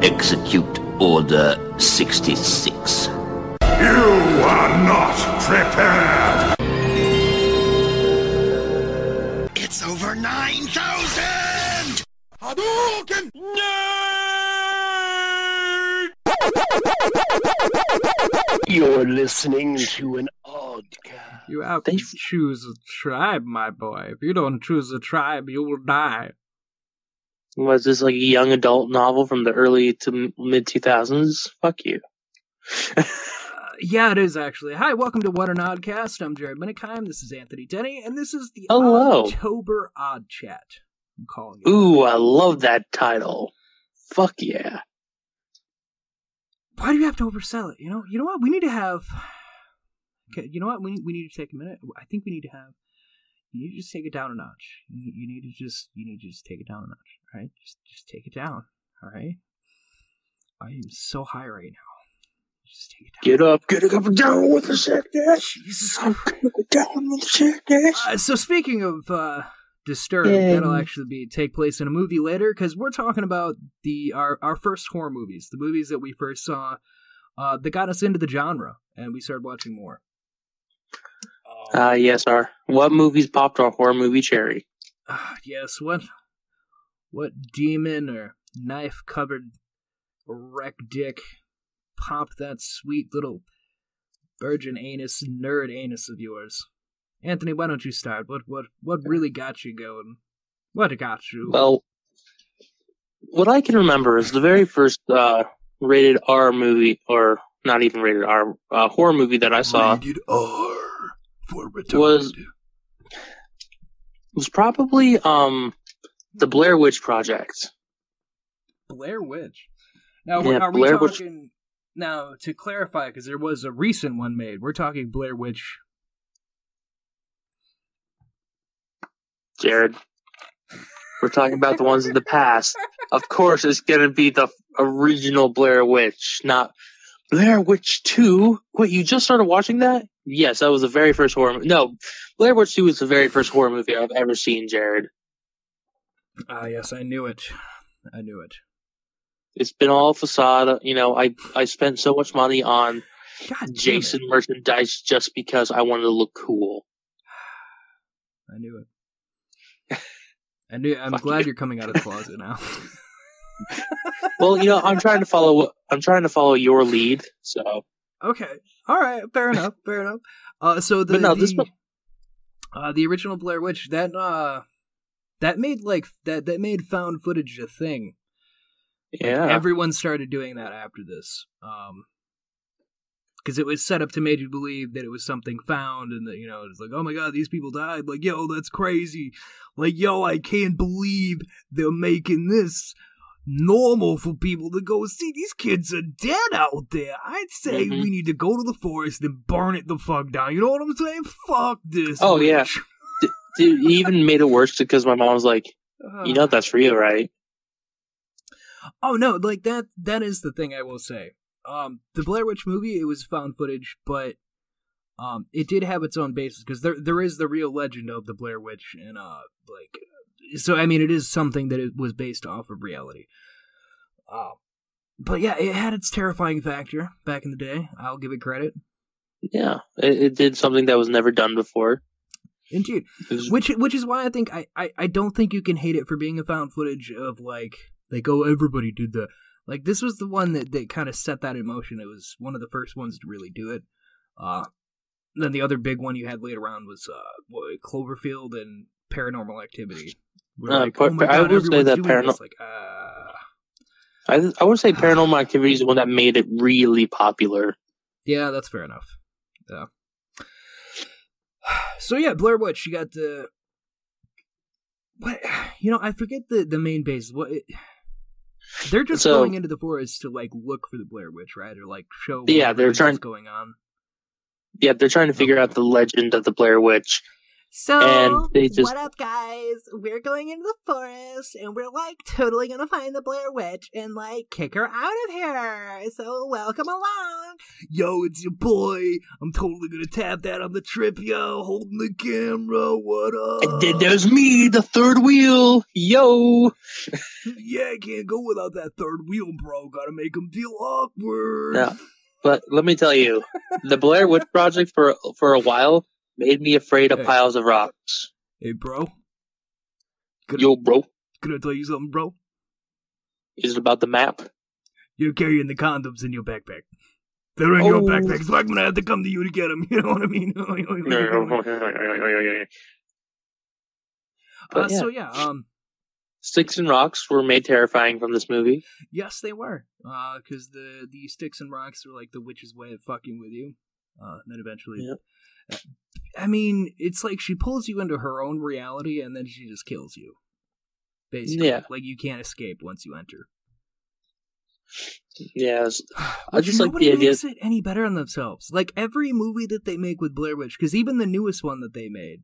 Execute Order 66. You are not prepared! It's over 9,000! Hadouken! You're listening to an oddcast. You have to choose a tribe, my boy. If you don't choose a tribe, you will die. Was this like a young adult novel from the early to mid 2000s? Fuck you. Uh, yeah, it is actually. Hi, welcome to What an Oddcast. I'm Jared Minikheim. This is Anthony Denny, and this is the Hello. October Odd Chat. I'm calling it. Ooh, I love that title. Fuck yeah. Why do you have to oversell it? You know, you know what? We need to have. Okay, you know what? We we need to take a minute. I think we need to have. You need to just take it down a notch. You, you need to just you need to just take it down a notch. All right, just just take it down. All right. I am so high right now. Just take it down. Get up, get up and down with the sickness. Jesus I'm gonna go down with the sickness. Uh, so speaking of uh, Disturbed, Yay. that'll actually be take place in a movie later because we're talking about the our our first horror movies, the movies that we first saw uh, that got us into the genre, and we started watching more. Ah, yes, sir. What movies popped our horror movie cherry? Ah, yes, what what demon or knife covered wreck dick popped that sweet little virgin anus nerd anus of yours? Anthony, why don't you start? What what what really got you going? What got you? Well, what I can remember is the very first uh, rated R movie, or not even rated R, uh, horror movie that I saw Rated R for retarded. was was probably um the Blair Witch Project. Blair Witch. Now, Yeah, are we Blair Witch- talking now to clarify? Because there was a recent one made. We're talking Blair Witch. Jared. We're talking about the ones in the past. Of course, it's gonna be the original Blair Witch, not Blair Witch Two. Wait, you just started watching that? Yes, that was the very first horror. Mo- no, Blair Witch Two was the very first horror movie I've ever seen. Jared, Ah, yes, I knew it. I knew it. it's been all facade. You know, I I spent so much money on God, Jason it. merchandise just because I wanted to look cool. I knew it. I knew. I'm Fuck glad you. you're coming out of the closet now. Well, you know, I'm trying to follow. I'm trying to follow your lead. So, okay. All right. Fair enough. Fair enough. Uh, so the But no, this the, one- uh, the original Blair Witch that uh that made like that that made found footage a thing. yeah, everyone started doing that after this um because it was set up to make you believe that it was something found and that you know it's like oh my god these people died. Like yo that's crazy. Like yo i can't believe they're making this normal for people to go see. These kids are dead out there. I'd say Mhm. we need to go to the forest and burn it the fuck down. You know what i'm saying? Fuck this Oh, yeah. Dude, even made it worse because my mom was like, "You know that's real, right?" Oh no, like that that is the thing I will say. Um the Blair Witch movie, it was found footage, but um it did have its own basis because there there is the real legend of the Blair Witch and uh like so I mean it is something that it was based off of reality. Uh, but yeah, it had its terrifying factor back in the day. I'll give it credit. Yeah, it, it did something that was never done before. Indeed. Which which is why I think I, I, I don't think you can hate it for being a found footage of like like oh everybody did that. Like this was the one that, that kind of set that in motion. It was one of the first ones to really do it. Uh then the other big one you had later on was uh what, Cloverfield and Paranormal Activity. Uh, like, par- oh my I would say that doing parano- this. Like, uh, I I would say Paranormal Activity is the one that made it really popular. yeah, that's fair enough. Yeah. So yeah, Blair Witch. You got the what? You know, I forget the the main base. What? It, they're just So- going into the forest to like look for the Blair Witch, right? Or like show. Yeah, they're trying- going on. Yeah, they're trying to figure Okay. out the legend of the Blair Witch. So, And they just- what up, guys? We're going into the forest, and we're like totally gonna find the Blair Witch and like kick her out of here. So, welcome along. Yo, it's your boy. I'm totally gonna tap that on the trip, yo, holding the camera. What up? And then there's me, the third wheel. Yo. yeah, I can't go without that third wheel, bro. Gotta make him feel awkward. Yeah. But let me tell you, the Blair Witch Project for for a while made me afraid of Hey. piles of rocks. Hey, bro. Gonna, Yo, bro, gonna tell you something, bro. is it about the map? You're carrying the condoms in your backpack. They're in your Oh. backpack, so I'm gonna have to come to you to get them. You know what I mean? uh, yeah. So yeah, um, Sticks and rocks were made terrifying from this movie. yes, they were, uh, because the the sticks and rocks are like the witch's way of fucking with you. Uh, and then eventually, Yep. I mean, it's like she pulls you into her own reality, and then she just kills you. Basically, Yeah. like you can't escape once you enter. Yes, I just like nobody the idea- makes it any better on themselves. Like every movie that they make with Blair Witch, because even the newest one that they made,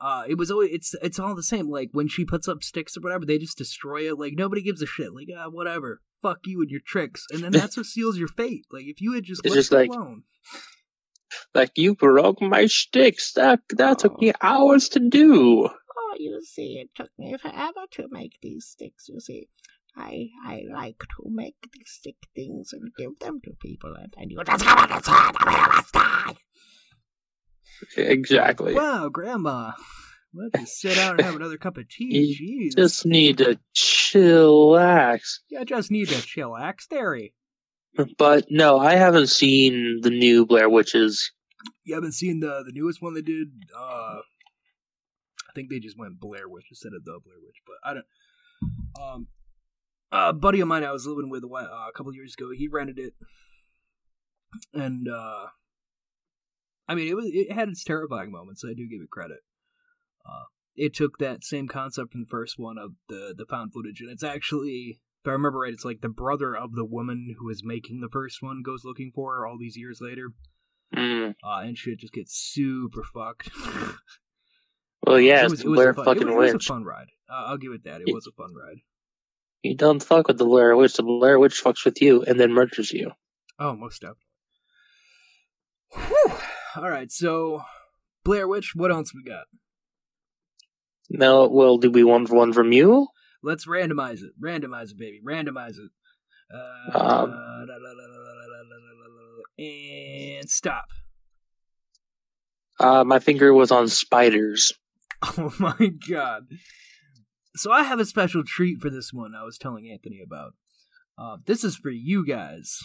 uh, it was always it's it's all the same. Like when she puts up sticks or whatever, they just destroy it. Like nobody gives a shit. Like ah, whatever, fuck you and your tricks, and then that's what seals your fate. Like if you had just It's left just it like- alone. Like you broke my sticks. That that took Oh. me hours to do. Oh, you see, it took me forever to make these sticks, you see. I I like to make these stick things and give them to people, and, and you just come and say, "I must die." Exactly. Wow, Grandma, let's sit down and have another cup of tea. You Jeez, Just need to chillax. yeah, just need to chillax, Derry. But no, I haven't seen the new Blair Witches. You haven't seen the the newest one they did. Uh, I think they just went Blair Witch instead of the Blair Witch, but I don't. Um, a buddy of mine I was living with a, while, uh, a couple years ago. He rented it, and uh, I mean, it was it had its terrifying moments. So I do give it credit. Uh, it took that same concept from the first one of the the found footage, and it's actually. If I remember right, it's like the brother of the woman who is making the first one goes looking for her all these years later Mm. uh, and shit just gets super fucked. Well, yeah, it was, it was Blair a fun, fucking it was, it was a fun ride. Uh, I'll give it that. It It- was a fun ride. You don't fuck with the Blair Witch. The Blair Witch fucks with you and then murders you. Oh, most definitely. Whew. All right, so Blair Witch. What else we got? No, well, do we want one from you? Let's randomize it. Randomize it, baby. Randomize it. Uh, um, and stop. Uh, my finger was on spiders. Oh my god. So I have a special treat for this one I was telling Anthony about. Uh, this is for you guys.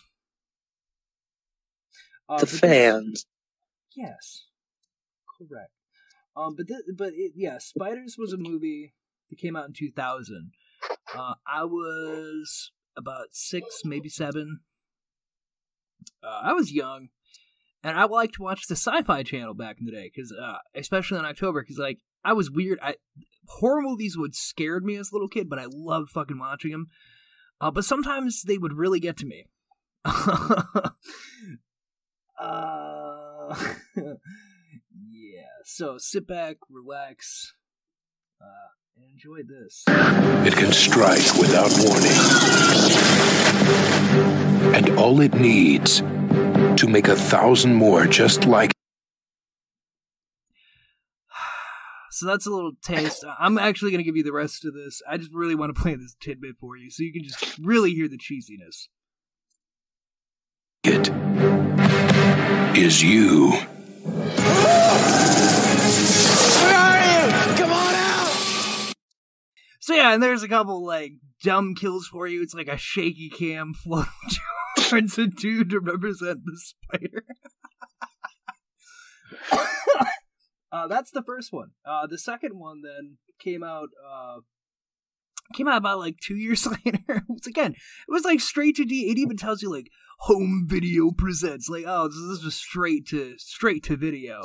Uh, the fans. This, yes. Correct. Um, but but it, yeah, Spiders was a movie that came out in two thousand. Uh, I was about six, maybe seven. Uh, I was young, and I liked to watch the Sci-Fi Channel back in the day, because uh, especially in October, because like I was weird. I horror movies would scared me as a little kid, but I loved fucking watching them. Uh, but sometimes they would really get to me. uh, yeah. So sit back, relax, uh, enjoy this. It can strike without warning. And all it needs to make a thousand more just like So that's a little taste. I'm actually going to give you the rest of this. I just really want to play this tidbit for you so you can just really hear the cheesiness. it is you. So yeah, and there's a couple like dumb kills for you. It's like a shaky cam floating towards a dude to represent the spider. uh, that's the first one. Uh, the second one then came out. Uh, came out about like two years later. Once again, it was like straight to D. It even tells you like home video presents. Like oh, this, is was straight to straight to video.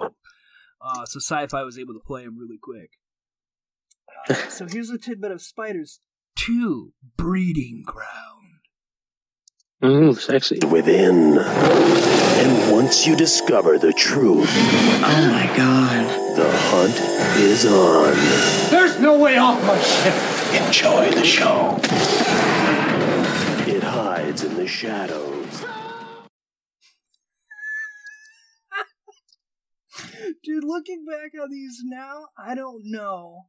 Uh, so sci-fi was able to play them really quick. So here's a tidbit of spiders. Two breeding ground. Ooh, sexy. Within. And once you discover the truth, Oh my god. the hunt is on. There's no way off my ship. Enjoy the show. It hides in the shadows. Dude, looking back on these now, I don't know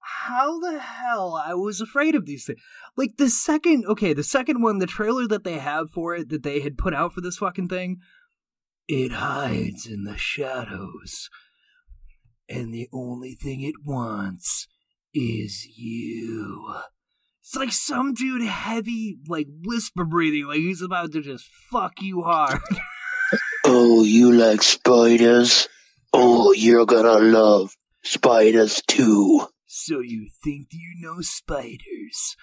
how the hell I was afraid of these things. Like the second, okay, the second one, the trailer that they have for it that they had put out for this fucking thing, it hides in the shadows. And the only thing it wants is you. It's like some dude heavy, like whisper breathing, like he's about to just fuck you hard. Oh, you like spiders? Oh, you're gonna love spiders too. So you think you know spiders?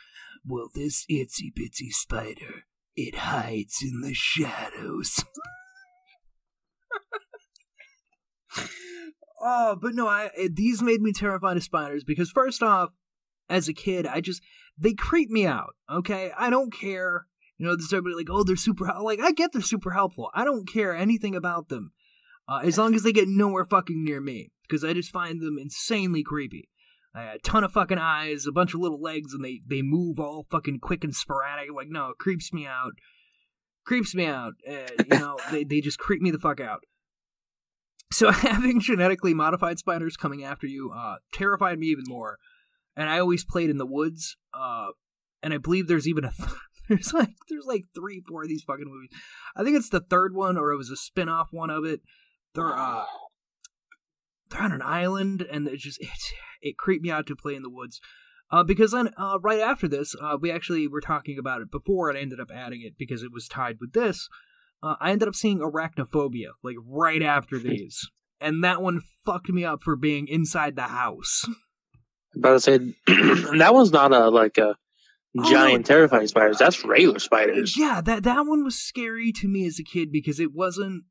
Well, this itsy bitsy spider, it hides in the shadows. oh, but no, I these made me terrified of spiders because first off, as a kid, I just they creep me out. Okay, I don't care. You know, there's everybody like, oh, they're super. hel-" Like, I get they're super helpful. I don't care anything about them, uh, as long as they get nowhere fucking near me, because I just find them insanely creepy. Uh, a ton of fucking eyes, a bunch of little legs, and they they move all fucking quick and sporadic. Like, no, it creeps me out. Creeps me out. Uh, you know, they they just creep me the fuck out. So having genetically modified spiders coming after you uh, terrified me even more. And I always played in the woods. Uh, and I believe there's even a th- there's like there's like three, four of these fucking movies. I think it's the third one, or it was a spin-off one of it. They're uh, they're on an island, and it just it it creeped me out to play in the woods. Uh, because then uh, right after this, uh, we actually were talking about it before, and I ended up adding it because it was tied with this. Uh, I ended up seeing Arachnophobia like right after these, and that one fucked me up for being inside the house. about to say that one's not a like a Oh, giant terrifying spiders. That's regular spiders. Yeah, that that one was scary to me as a kid because it wasn't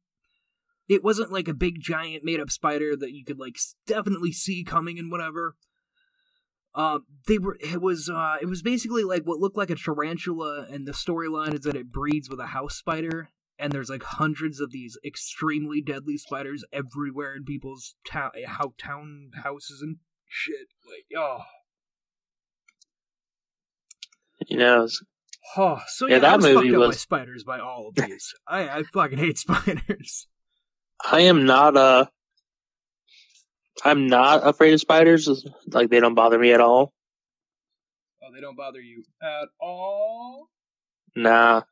it wasn't like a big giant made up spider that you could like definitely see coming and whatever. Uh, they were it was uh it was basically like what looked like a tarantula and the storyline is that it breeds with a house spider and there's like hundreds of these extremely deadly spiders everywhere in people's town how town houses and shit like oh You know, Oh, so Yeah, yeah, that movie fucked up by was- spiders by all of these. I, I fucking hate spiders. I am not uh I'm not afraid of spiders. Like they don't bother me at all. Oh, they don't bother you at all. Nah.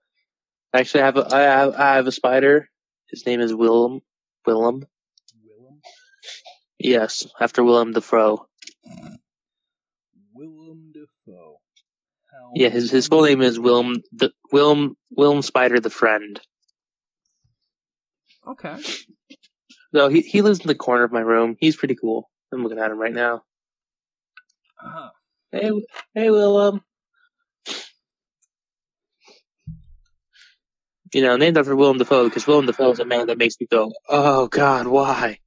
Actually, I have a, I have I have a spider. His name is Willem. Willem. Willem, Yes, after Willem Dafoe. Willem Dafoe. How Yeah, his his full name is Willem the Willem Willem Spider the Friend. Okay. So he he lives in the corner of my room. He's pretty cool. I'm looking at him right now. Uh-huh. Hey, hey, Willem. You know, named after Willem Dafoe because Willem Dafoe is a man that makes me go, "Oh God, why?"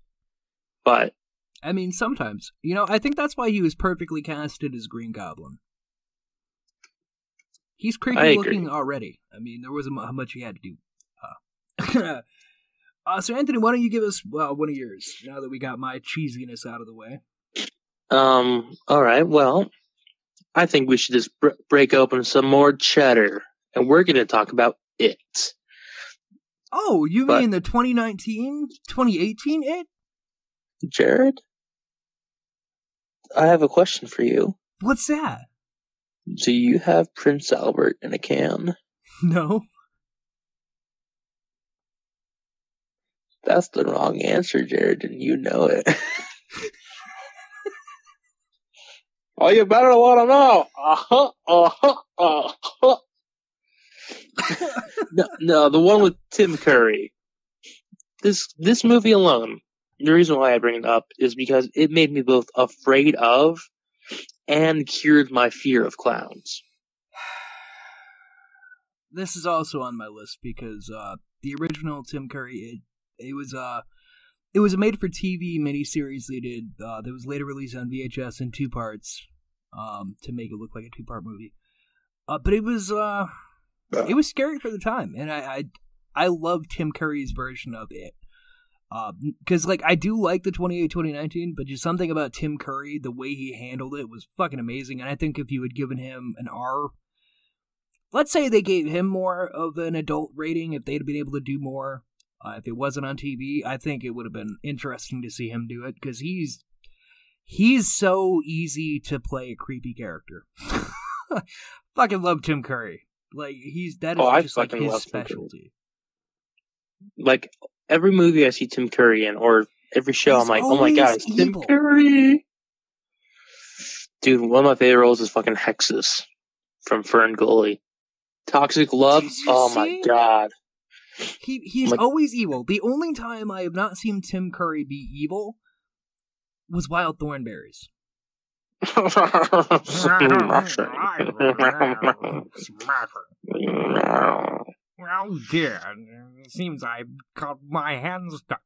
But I mean, sometimes you know. I think that's why he was perfectly casted as Green Goblin. He's creepy looking already. I mean, there wasn't how much he had to do. Uh, uh, so, Anthony, why don't you give us uh, one of yours now that we got my cheesiness out of the way? um, all right. Well, I think we should just br- break open some more cheddar, and we're going to talk about it. Oh, you But- mean the 2019, 2018 it? Jared, I have a question for you. What's that? Do you have Prince Albert in a can? No. That's the wrong answer, Jared, and you know it. oh, you better want to know. Uh-huh, uh-huh, uh-huh. no, no, the one with Tim Curry. This this movie alone, the reason why I bring it up is because it made me both afraid of and cured my fear of clowns. This is also on my list because uh, the original Tim Curry, it, was uh, it was a made-for-TV miniseries they did uh, that was later released on VHS in two parts um, to make it look like a two-part movie. Uh, but it was uh, it was scary for the time, and I I, I love Tim Curry's version of it. Because like I do like the 28 2019, but just something about Tim Curry, the way he handled it was fucking amazing. And I think if you had given him an R, let's say they gave him more of an adult rating, if they'd been able to do more, uh, if it wasn't on TV, I think it would have been interesting to see him do it because he's he's so easy to play a creepy character. fucking love Tim Curry. Like he's that is Oh, just like his specialty. Like every movie I see Tim Curry in, or every show, He's I'm like, oh my god, it's Tim. Curry. Dude, one of my favorite roles is fucking Hexxus from Fern Gully. Toxic Love. Oh my god. He he's Like- always evil. The only time I have not seen Tim Curry be evil was Wild Thornberrys. Oh dear, it seems I've got my hands stuck.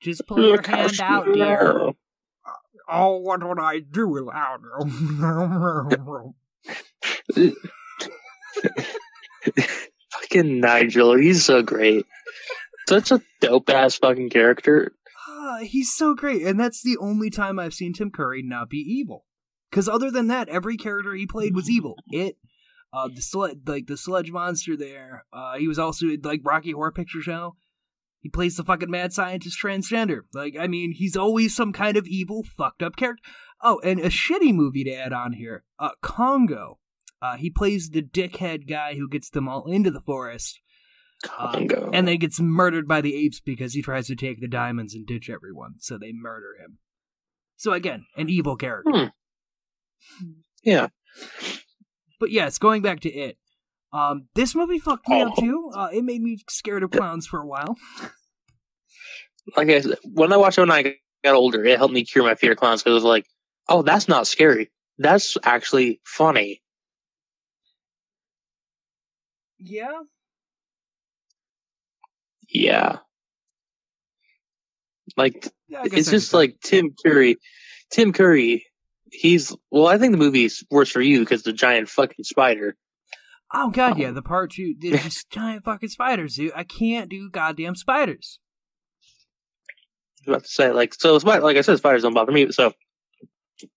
Just pull your hand out, dear. Oh, what would I do without you? fucking Nigel, he's so great. Such a dope ass fucking character. Ah, he's so great, and that's the only time I've seen Tim Curry not be evil. Because other than that, every character he played was evil. It, uh, the sled, like the sludge monster. There, uh, he was also like Rocky Horror Picture Show. He plays the fucking mad scientist transgender. Like, I mean, he's always some kind of evil, fucked up character. Oh, and a shitty movie to add on here. Uh, Congo. Uh, he plays the dickhead guy who gets them all into the forest. Congo. and then gets murdered by the apes because he tries to take the diamonds and ditch everyone. So they murder him. So again, an evil character. Hmm. Yeah. But yes, going back to it. Um, this movie fucked me up Oh. too. Uh, it made me scared of clowns for a while. Like I said, when I watched it when I got older, it helped me cure my fear of clowns because it was like, oh, that's not scary. That's actually funny. Yeah. Yeah. Like yeah it's just like Tim Curry. Tim Curry, he's well. I think the movie's worse for you because the giant fucking spider. Oh god, yeah, um, the part two, just giant fucking spiders, dude. I can't do goddamn spiders. I was about to say like so. Like I said, spiders don't bother me. So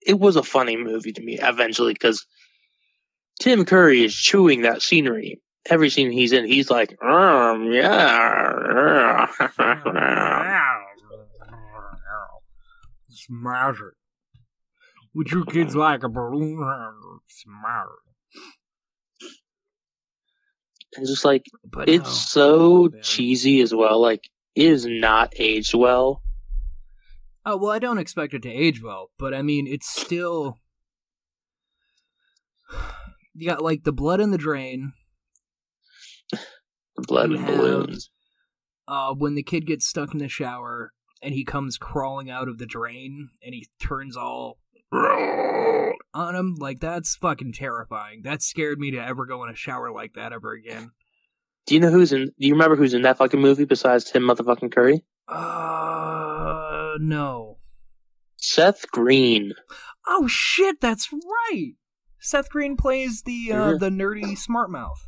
it was a funny movie to me eventually because Tim Curry is chewing that scenery. Every scene he's in, he's like, um, yeah. Smash it. Would you kids like a balloon? Smash it. and just like But it's no. so man. cheesy as well. Like it is not aged well. Oh well, I don't expect it to age well, but I mean, it's still. You got like the blood in the drain. Blood and have- balloons. Uh, when the kid gets stuck in the shower and he comes crawling out of the drain and he turns all on him, like that's fucking terrifying. That scared me to ever go in a shower like that ever again. Do you know who's in? Do you remember who's in that fucking movie besides Tim motherfucking Curry? Uh, no. Seth Green. Oh shit, that's right. Seth Green plays the uh, the nerdy smart mouth.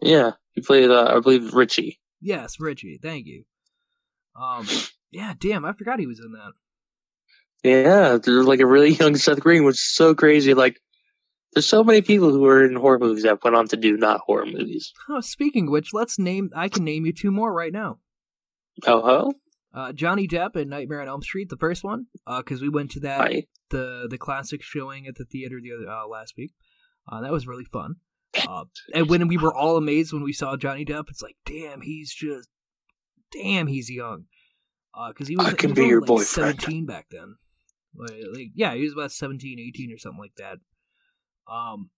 Yeah, he played, uh, I believe, Richie. Yes, Richie. Thank you. Um, yeah, damn, I forgot he was in that. Yeah, there's like a really young Seth Green, which is so crazy. Like, there's so many people who are in horror movies that went on to do not horror movies. Oh, speaking of which, let's name. I can name you two more right now. Oh ho, Uh, Johnny Depp in Nightmare on Elm Street, the first one, because we went to that hi. the the classic showing at the theater the other uh, last week. Uh, that was really fun. Uh, and when we were all amazed when we saw Johnny Depp, it's like, damn, he's just, damn, he's young. Because he was, I he was be only, your like, boyfriend. 17 back then. Like, like, yeah, he was about 17, 18 or something like that. Um,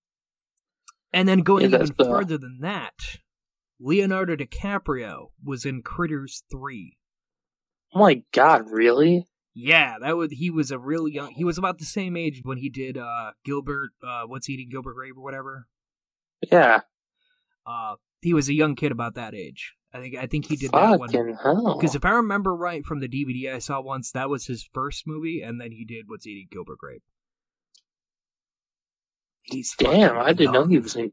and then going Yeah, even the- further than that, Leonardo DiCaprio was in Critters 3. Oh my god, really? Yeah, that was he was a really young. He was about the same age when he did uh Gilbert. Uh, what's eating Gilbert Grape or whatever. Yeah. Uh, he was a young kid about that age. I think. I think he did that one because if I remember right from the DVD I saw once, that was his first movie, and then he did What's Eating Gilbert Grape. He's Damn, I didn't know he was in.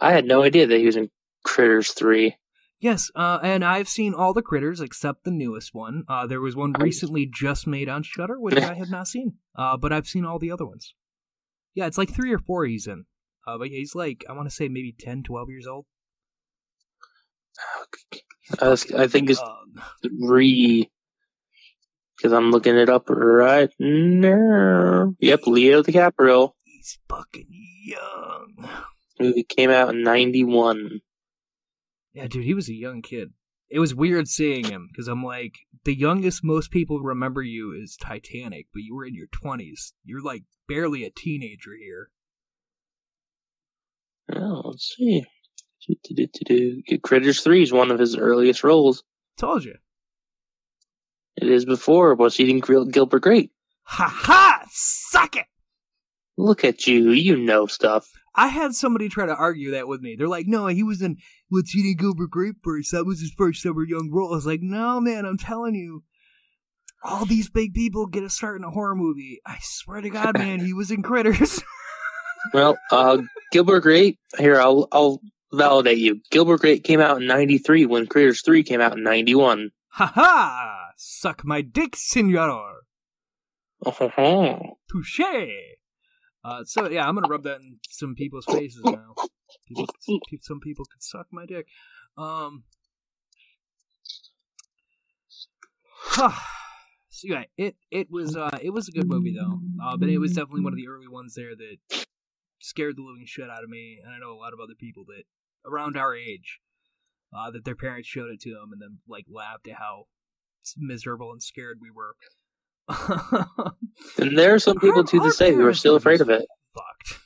I had no idea that he was in Critters Three. Yes, uh, and I've seen all the critters except the newest one. Uh, there was one recently just made on Shudder, which I have not seen. Uh, but I've seen all the other ones. Yeah, it's like three or four he's in. Uh, but he's like, I want to say maybe 10, 12 years old. I, was- I think it's three. Because I'm looking it up right now. Yep, Leo DiCaprio. He's fucking young. Movie came out in '91. Yeah, dude, he was a young kid. It was weird seeing him because I'm like, the youngest most people remember you is Titanic, but you were in your 20s. You're like barely a teenager here. Oh, let's see. Critters 3 is one of his earliest roles. Told you. It is before was eating Gil- Gilbert Grape. Ha ha! Suck it! Look at you, you know stuff. I had somebody try to argue that with me. They're like, no, he was in What's Eating Gilbert Grape first. That was his first ever young role. I was like, no, man, I'm telling you. All these big people get a start in a horror movie. I swear to God, man, he was in Critters. Well, uh, Gilbert Grape, here, I'll, I'll validate you. Gilbert Grape came out in 93 when Critters 3 came out in 91. ha ha! Suck my dick, senor. Oh, Touche. Uh, so yeah, I'm gonna rub that in some people's faces now. People, some people could suck my dick. Um. so yeah, it it was uh it was a good movie though. Uh, but it was definitely one of the early ones there that scared the living shit out of me, and I know a lot of other people that around our age, uh, that their parents showed it to them and then like laughed at how miserable and scared we were. and there are some people to this our day who are still afraid of it. Fucked.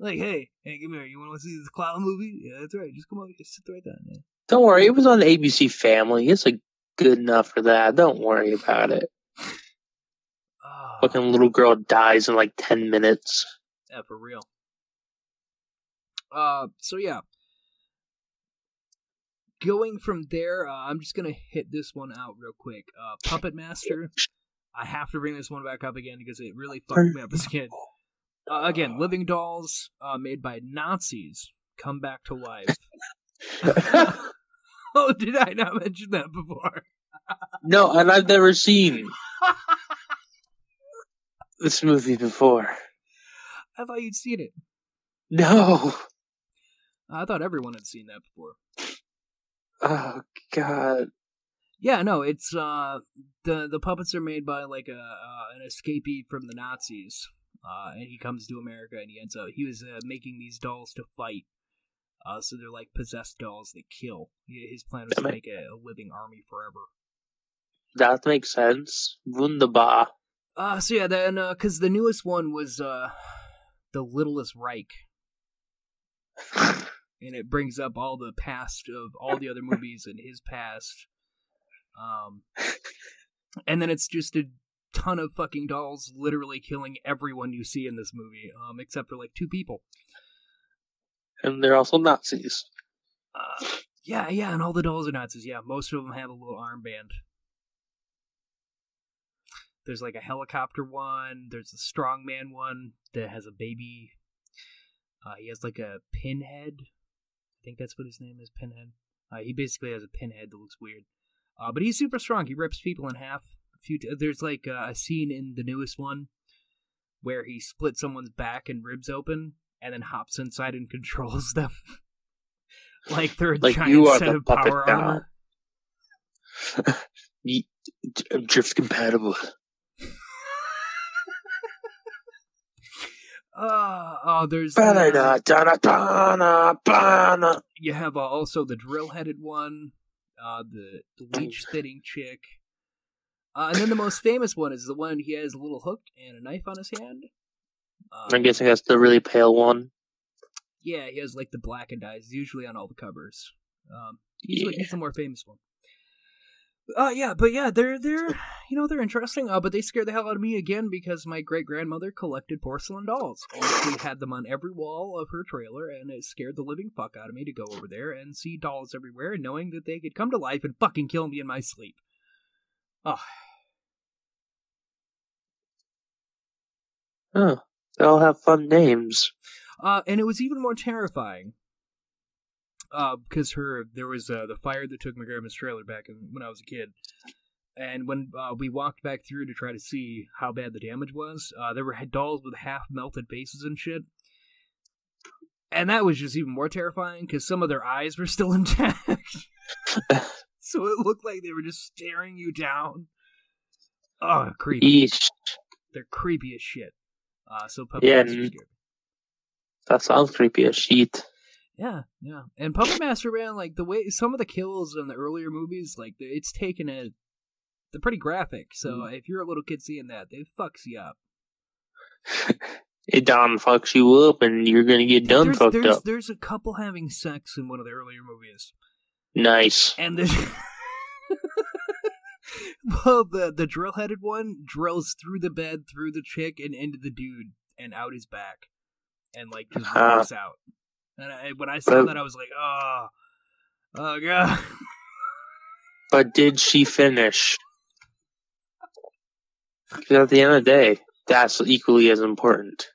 Like, hey, hey, come here. You want to see this clown movie? Yeah, that's right. Just come over. Just sit right down. Yeah. Don't worry, it was on the ABC Family. It's like good enough for that. Don't worry about it. Ah, Fucking little girl dies in like 10 minutes. yeah, for real. Uh, so yeah. Going from there, uh, I'm just gonna hit this one out real quick. Uh, Puppet Master. I have to bring this one back up again because it really fucked me up as a kid. Uh, again, living dolls uh, made by Nazis come back to life. oh, did I not mention that before? no, and I've never seen this movie before. I thought you'd seen it. No. I thought everyone had seen that before. Oh, God. Yeah, no, it's uh the the puppets are made by like a uh, an escapee from the Nazis, uh, and he comes to America and he ends up he was uh, making these dolls to fight. Uh, so they're like possessed dolls that kill. His plan was to Damn make a, a living army forever. That makes sense. Wunderbar. Uh, so yeah, then because the newest one was uh the Littlest Reich, and it brings up all the past of all the other movies and his past. Um, and then it's just a ton of fucking dolls literally killing everyone you see in this movie, um, except for like two people. And they're also Nazis. Uh, yeah, yeah, and all the dolls are Nazis. Yeah, most of them have a little armband. There's like a helicopter one. There's a strongman one that has a baby. Uh, he has like a pinhead. I think that's what his name is, Pinhead. Uh, he basically has a pinhead that looks weird. Uh, but he's super strong. He rips people in half. A few t- there's like uh, a scene in the newest one where he splits someone's back and ribs open, and then hops inside and controls them. like they're a Like giant you are set the of puppet power now. armor. Drift compatible. Uh, oh, there's ba-da. you have uh, also the drill-headed one, uh, the, the leech-spitting chick, uh, and then the most famous one is the one he has a little hook and a knife on his hand. Uh, I'm guessing that's the really pale one. yeah, he has like the blackened eyes, usually on all the covers. Um, he's, the- he's the more famous one. Uh, yeah, but yeah, they're they're you know they're interesting. Uh, but they scared the hell out of me again because my great grandmother collected porcelain dolls, and she had them on every wall of her trailer, and it scared the living fuck out of me to go over there and see dolls everywhere, and knowing that they could come to life and fucking kill me in my sleep. Oh, Oh, they all have fun names. Uh, and it was even more terrifying because her there was uh, the fire that took McGarvin's trailer back in, when I was a kid, and when uh, we walked back through to try to see how bad the damage was, uh, there were dolls with half melted faces and shit. And that was just even more terrifying because some of their eyes were still intact. so it looked like they were just staring you down. Oh, creepy. Eesh. They're creepy as shit. Uh, so Yeah, Master and- scared me. That sounds creepy as shit. Yeah, yeah. And Puppet Master, man, like the way some of the kills in the earlier movies, like it's taken a, they're pretty graphic. So Mm-hmm. if you're a little kid seeing that, it fucks you up. It done fucks you up, and you're gonna get done there's, fucked there's, up. There's a couple having sex in one of the earlier movies, Nice. and there's. well, the the drill headed one drills through the bed, through the chick, and into the dude, and out his back, and like just walks out. And I, when I saw But- that, I was like, oh, oh god. But did she finish? Because at the end of the day, that's equally as important.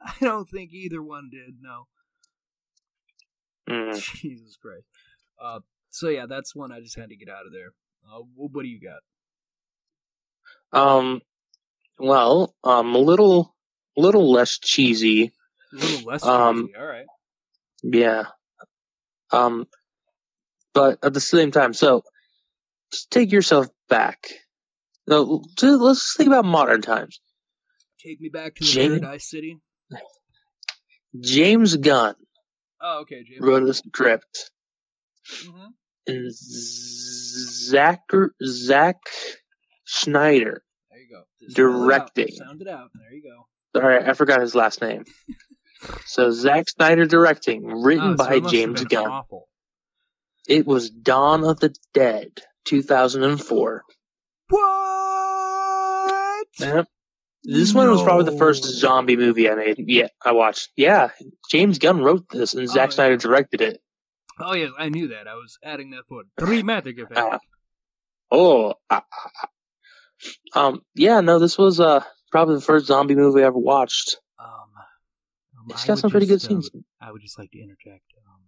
I don't think either one did. No. Mm. Jesus Christ. Uh, so yeah, that's one I just had to get out of there. Uh, what do you got? Um, well, um, a little, little less cheesy. A little less Um, cheesy. All right. Yeah. Um, but at the same time, so just take yourself back. No, let's think about modern times. Take me back to Jane- Paradise City. James Gunn Oh, okay, James. wrote a script, Mm-hmm. and Zach Zack Schneider. There you go. Just Directing. Sound it out. Sound it out. There you go. Right, I forgot his last name. So Zack Snyder directing, written Oh, so by James Gunn. Awful. It was Dawn of the Dead, 2004. What? Yep. This one was probably the first zombie movie I made. Yeah, I watched. Yeah, James Gunn wrote this, and Zack Oh, Snyder yeah. directed it. Oh yes, I knew that. I was adding that for dramatic effect. Oh, ah, ah, ah. um, yeah, no, this was uh probably the first zombie movie I ever watched. Um, um, It's got some pretty good just, um, scenes. I would just like to interject. Um,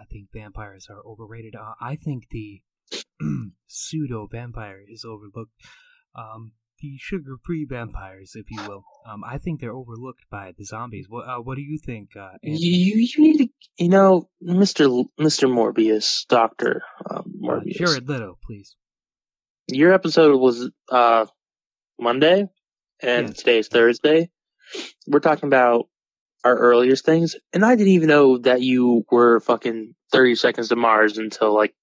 I, think vampires are overrated. Uh, I think the pseudo vampire is overlooked. Um, the sugar-free vampires, if you will. Um, I think they're overlooked by the zombies. What uh, What do you think, uh, You, you need to, you know, Mister Mister Morbius, Doctor um, Uh, Morbius. Jared Leto, please. Your episode was uh Monday, and Yes. today's Thursday. We're talking about our earliest things, and I didn't even know that you were fucking thirty seconds to Mars until like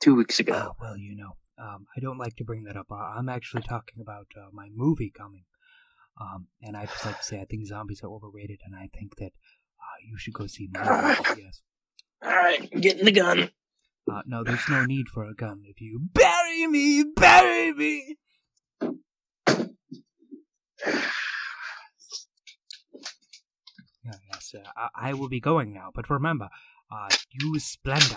two weeks ago. Uh, well, you know, um, I don't like to bring that up. I'm actually talking about uh, my movie coming. Um, and I just like to say I think zombies are overrated, and I think that uh, you should go see my movie. Yes. All right, getting the gun. Uh, no, there's no need for a gun. If you bury me, bury me. Yeah, yes, uh, I, I will be going now, but remember, uh, use splendor.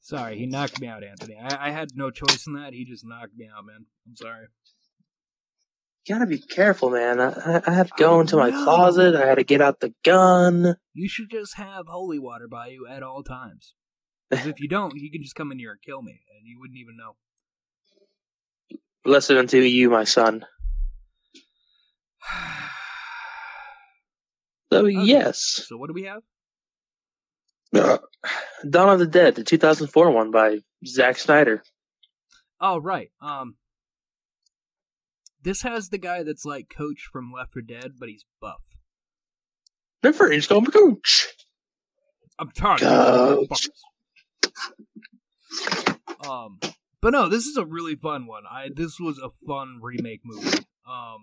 Sorry, he knocked me out, Anthony. I, I had no choice in that. He just knocked me out, man. I'm sorry. You gotta be careful, man. I, I- had to go I into my know. closet. I had to get out the gun. You should just have holy water by you at all times. Because if you don't, he can just come in here and kill me, and you wouldn't even know. Blessed unto you, my son. So Okay. yes, So what do we have? Dawn of the Dead, the 2004 one by Zack Snyder. Oh, right. Um, this has the guy that's like Coach from Left 4 Dead, but he's buff. French call me coach. I'm tired of Coach. Um, but no, this is a really fun one. I this was a fun remake movie. Um,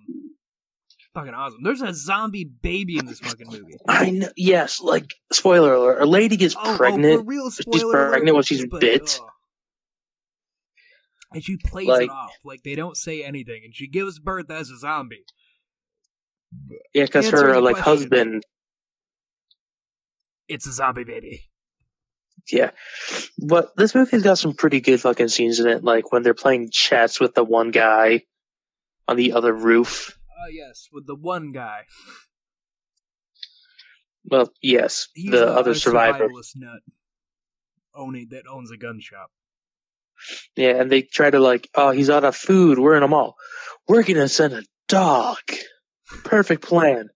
fucking awesome. There's a zombie baby in this fucking movie. I know. Yes, like spoiler alert: a lady gets Oh, oh, pregnant. for real, She's pregnant alert, when she's but, bit. ugh. and she plays Like- it off like they don't say anything, and she gives birth as a zombie. yeah, because her like question. husband. It's a zombie baby. Yeah, but this movie's got some pretty good fucking scenes in it. Like when they're playing chess with the one guy on the other roof. Ah, yes, with the one guy. Well, yes, He's the other a survivor. nut. Owning that owns a gun shop. Yeah, and they try to like, oh, he's out of food. We're in a mall. We're gonna send a dog. Perfect plan.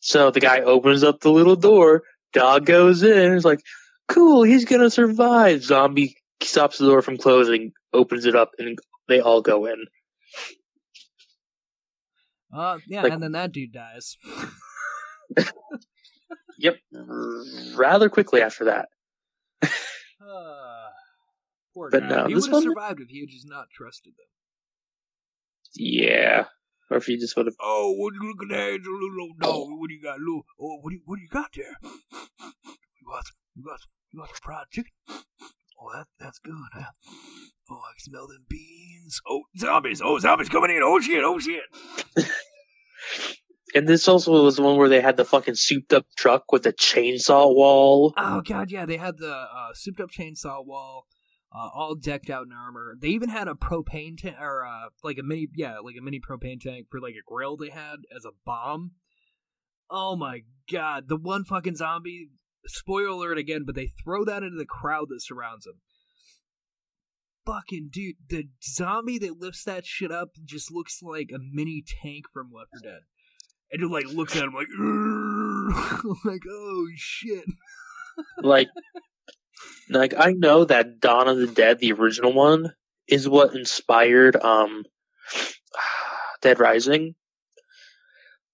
So the guy opens up the little door. Dog goes in. It's like, cool. He's gonna survive. Zombie stops the door from closing, opens it up, and they all go in. Uh, yeah, Like- and then that dude dies. Yep, rather quickly after that. Uh, poor But guy. no, he would have survived if he had just not trusted them. Yeah, or if he just would have. Oh, what you looking at? It's a little old dog. What do you got, little? Oh, what do you, what do you got there? You got some, you got some, you want some fried chicken. Oh, that that's good. Huh? Oh, I can smell them beans. Oh, zombies! Oh, zombies coming in! Oh shit! Oh shit! And this also was the one where they had the fucking souped up truck with the chainsaw wall. Oh god, yeah, they had the uh, souped up chainsaw wall, uh, all decked out in armor. They even had a propane tank, or uh, like a mini, yeah, like a mini propane tank for like a grill. They had as a bomb. Oh my god, the one fucking zombie. Spoiler alert again, but they throw that into the crowd that surrounds him. Fucking dude, the zombie that lifts that shit up just looks like a mini tank from Left 4 Dead. And it like looks at him like, like oh shit. like like I know that Dawn of the Dead, the original one, is what inspired um Dead Rising.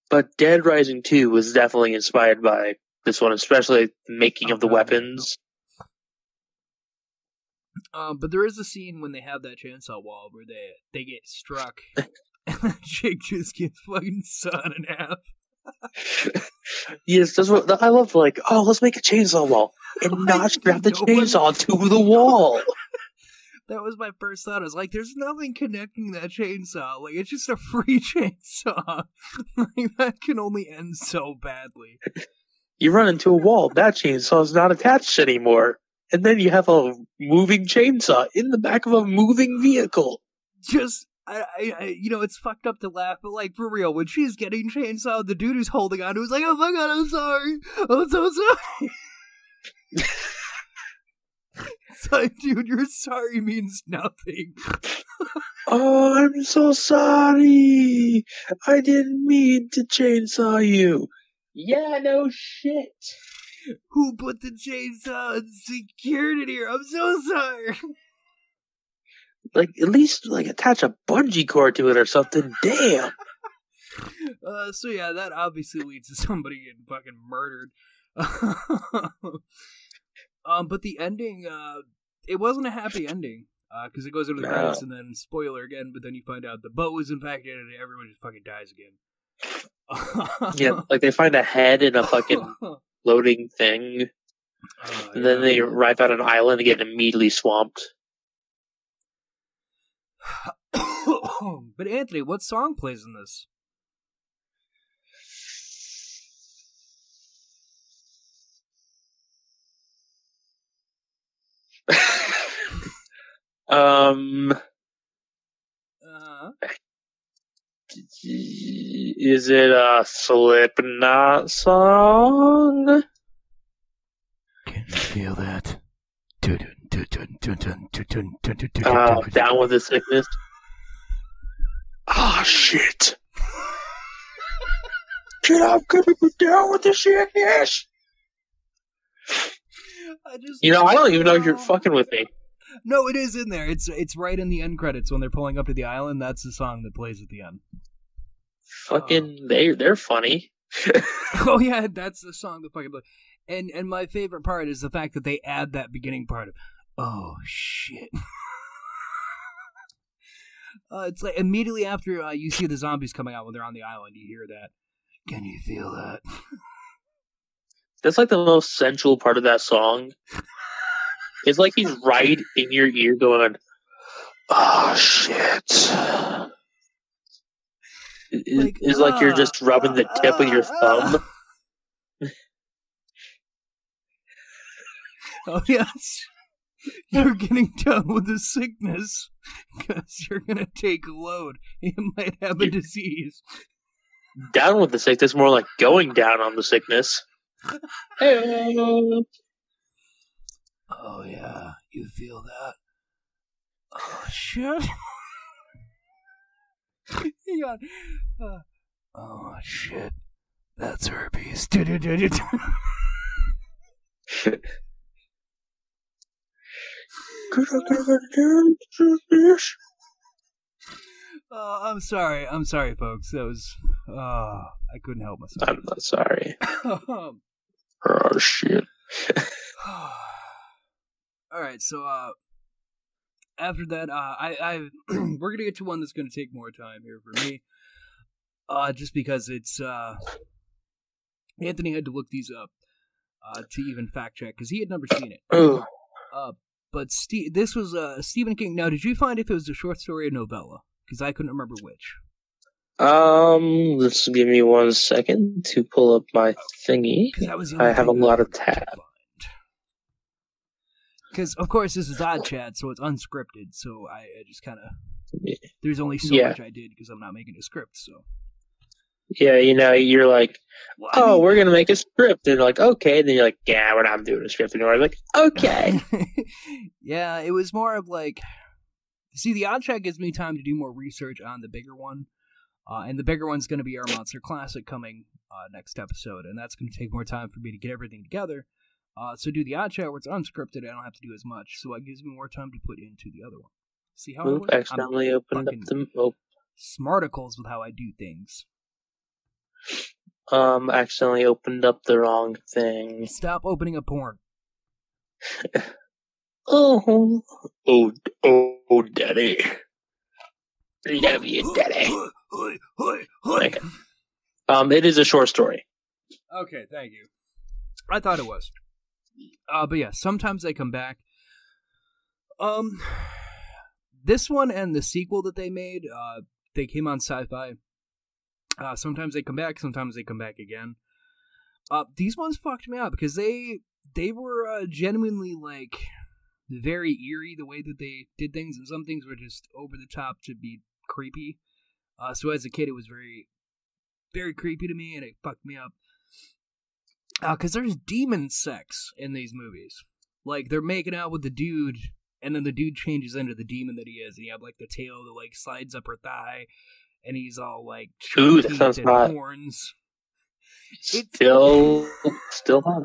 But Dead Rising 2 was definitely inspired by this one, especially the making of the Oh, weapons. Um, but there is a scene when they have that chainsaw wall where they they get struck, and Jake just gets fucking sawn in half. Yes, that's what I love. Like, oh, let's make a chainsaw wall and not strap the chainsaw to the wall. That was my first thought. I was like, "There's nothing connecting that chainsaw. Like, it's just a free chainsaw. like, that can only end so badly." You run into a wall, that chainsaw is not attached anymore, and then you have a moving chainsaw in the back of a moving vehicle. Just. I, I, you know, it's fucked up to laugh, but like for real, when she's getting chainsawed, the dude who's holding on to is like, "Oh my god, I'm sorry, I'm so sorry." it's like, dude, your sorry means nothing. Oh, I'm so sorry. I didn't mean to chainsaw you. Yeah, no shit. Who put the chainsaw and secured it here? I'm so sorry. Like, at least, like, attach a bungee cord to it or something. Damn. Uh, so yeah, that obviously leads to somebody getting fucking murdered. um, but the ending, uh, it wasn't a happy ending. Uh, because it goes into the No. credits and then spoiler again, but then you find out the boat was infected and everyone just fucking dies again. Yeah, like, they find a head in a fucking floating thing, Uh, and then yeah. they arrive at an island and get immediately swamped. but Anthony, what song plays in this? um, Uh, is it a Slipknot song? can you feel that? Uh, down with the sickness. Ah, shit. Get up, get up, down with the sickness. You know, I don't even know if you're fucking with me. No, it is in there. It's it's right in the end credits when they're pulling up to the island. That's the song that plays at the end. Fucking, they they're funny. oh yeah, that's the song that fucking. And and my favorite part is the fact that they add that beginning part of, oh shit. uh, it's like immediately after uh, you see the zombies coming out when they're on the island, you hear that. Can you feel that? That's like the most sensual part of that song. It's like he's right in your ear going, oh, shit. Like, it's like you're ah, just rubbing the tip of your ah, thumb. Oh yes, you're getting done with the sickness because you're gonna take a load. You might have a disease. down with the sickness, more like going down on the sickness. Hey. Oh yeah, you feel that? Oh shit! Hang on. Uh, oh shit, that's herpes. Uh, I'm sorry. I'm sorry, folks. That was. Uh, I couldn't help myself. I'm not sorry. Um, Oh shit. All right, so uh, after that, uh, I, I we're gonna get to one that's gonna take more time here for me, uh, just because it's uh, Anthony had to look these up, uh, to even fact check because he had never seen it. Uh, but Ste- this was uh Stephen King. Now, did you find if it was a short story or novella? Because I couldn't remember which. Um, let's give me one second to pull up my thingy. Because that was the I have a lot of that I could tab. find. Because of course this is odd chat, so it's unscripted. So I, I just kind of there's only so Yeah. much I did because I'm not making a script. So Yeah, you know, you're like, Well, I oh, mean- we're gonna make a script, and like, okay. Then you're like, yeah, we're not doing a script anymore. I'm like, okay. yeah, it was more of like, see, the odd chat gives me time to do more research on the bigger one, uh, and the bigger one's going to be our monster classic coming uh, next episode, and that's going to take more time for me to get everything together. Uh, so do the odd chat where it's unscripted, I don't have to do as much, so it gives me more time to put into the other one. See how Oop? I'm accidentally opened up the. Oh, smarticles with how I do things. um, accidentally opened up the wrong thing. Stop opening a porn. Oh, oh, oh, daddy. Love you, daddy. Okay. Um, it is a short story. Okay, thank you. I thought it was. Uh, but yeah, sometimes they come back. Um, this one and the sequel that they made, uh, they came on Sci-Fi. Uh, sometimes they come back, sometimes they come back again. Uh, these ones fucked me up because they they were uh, genuinely like very eerie the way that they did things, and some things were just over the top to be creepy. Uh, so as a kid, it was very very creepy to me, and it fucked me up. Because there's demon sex in these movies. Like, they're making out with the dude, and then the dude changes into the demon that he is, and you have, like, the tail that, like, slides up her thigh, and he's all, like, Ooh, that sounds and hot. horns. Still, still hot.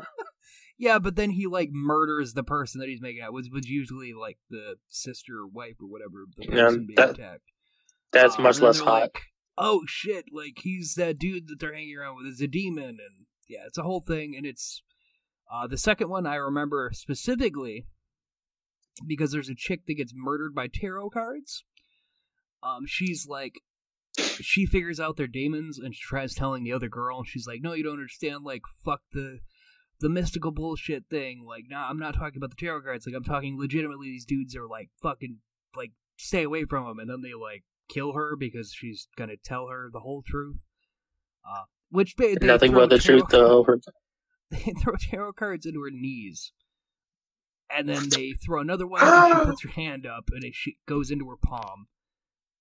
Yeah, but then he, like, murders the person that he's making out with, was usually, like, the sister or wife or whatever, the Yeah, person being that- attacked. That's Uh, much less hot. Like, oh shit! Like he's that dude that they're hanging around with is a demon, and yeah, it's a whole thing. And it's uh, the second one I remember specifically because there's a chick that gets murdered by tarot cards. Um, she's like, she figures out they're demons, and she tries telling the other girl, and she's like, "No, you don't understand. Like, fuck the." The mystical bullshit thing, like, nah, I'm not talking about the tarot cards. Like, I'm talking legitimately. These dudes are like fucking, like, stay away from them, and then they like kill her because she's gonna tell her the whole truth. Uh, which ba- they Nothing but the truth, though. They throw tarot cards into her knees, and then they throw another one. and she puts her hand up, and it goes into her palm,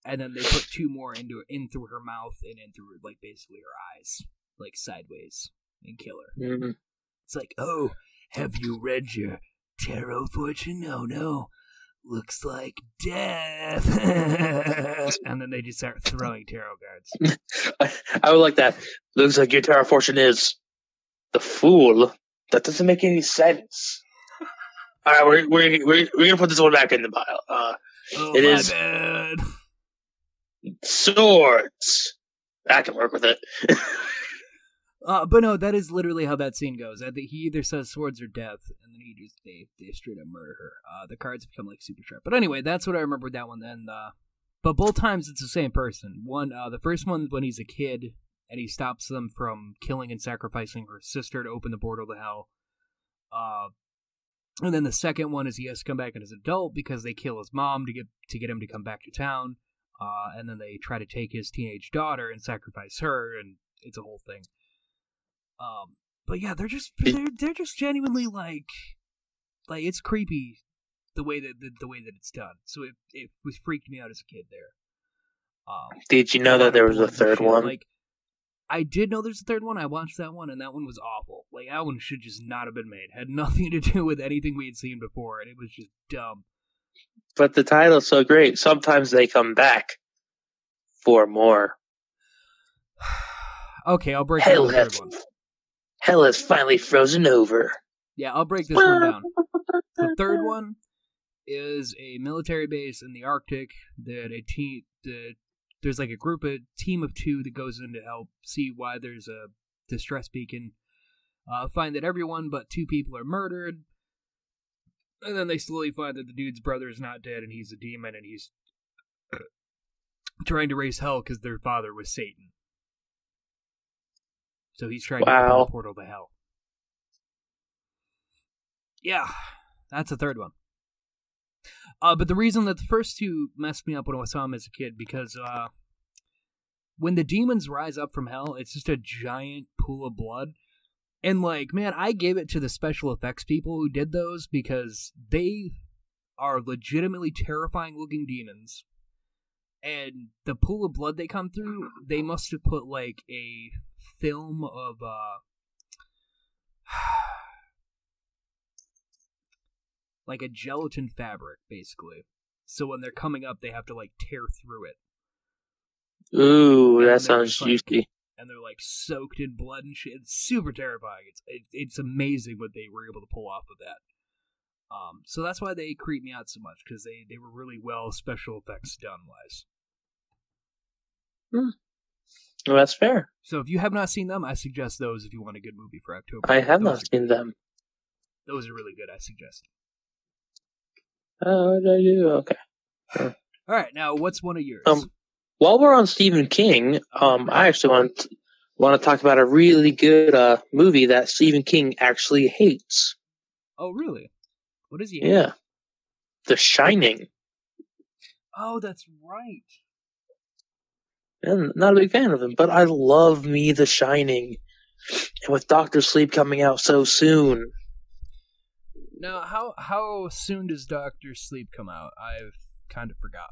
and then they put two more into in through her mouth and in through like basically her eyes, like sideways, and kill her. Mhm. It's like, oh, have you read your tarot fortune? No, no. Looks like death. and then they just start throwing tarot cards. I, I would like that. Looks like your tarot Fortune is the fool. That doesn't make any sense. All right, we're we're we're, we're gonna put this one back in the pile. Uh, Oh, It my is- bad. swords. I can work with it. Uh, but no, that is literally how that scene goes. Think he either says swords or death, and then he just they they straight up murder her. Uh, the cards become like super sharp. But anyway, that's what I remember that one. Then, uh, but both times it's the same person. One, uh, the first one when he's a kid and he stops them from killing and sacrificing her sister to open the portal to hell. Uh, and then the second one is he has to come back as an adult because they kill his mom to get to get him to come back to town. Uh, and then they try to take his teenage daughter and sacrifice her, and it's a whole thing. Um, but yeah, they're just they're they're just genuinely like like it's creepy the way that the, the way that it's done. So it it was freaked me out as a kid there. Um, Did you know that there was a third shit, one? Like I did know there's a third one. I watched that one, and that one was awful. Like that one should just not have been made. Had nothing to do with anything we had seen before, and it was just dumb. But the title's so great. Sometimes they come back for more. okay, I'll break Hell down the third one. Hell has finally frozen over. Yeah, I'll break this one down. The third one is a military base in the Arctic that a team the there's like a group a team of two that goes in to help see why there's a distress beacon. Uh, find that everyone but two people are murdered, and then they slowly find that the dude's brother is not dead and he's a demon and he's trying to raise hell because their father was Satan. So he's trying to Wow. open the portal to hell. Yeah, that's the third one. Uh, but the reason that the first two messed me up when I saw them as a kid because uh, when the demons rise up from hell, it's just a giant pool of blood. And like, man, I gave it to the special effects people who did those because they are legitimately terrifying looking demons. And the pool of blood they come through, they must have put like a film of uh like a gelatin fabric basically. So when they're coming up, they have to like tear through it. Ooh, And that sounds like, juicy. and they're like soaked in blood and shit. It's super terrifying. It's it, it's amazing what they were able to pull off of that. Um, so that's why they creep me out so much because they they were really well special effects done wise. Well, that's fair. So if you have not seen them, I suggest those if you want a good movie for October. I have Those not seen them. Those are really good. I suggest. Oh, did I do? Okay. All right, now what's one of yours? Um, while we're on Stephen King, um, I actually want want to talk about a really good uh movie that Stephen King actually hates. oh really? What is he? Yeah, The Shining. Oh, that's right. I'm not a big fan of him, but I love me The Shining. And with Doctor Sleep coming out so soon, Now, how how soon does Doctor Sleep come out? I've kind of forgot.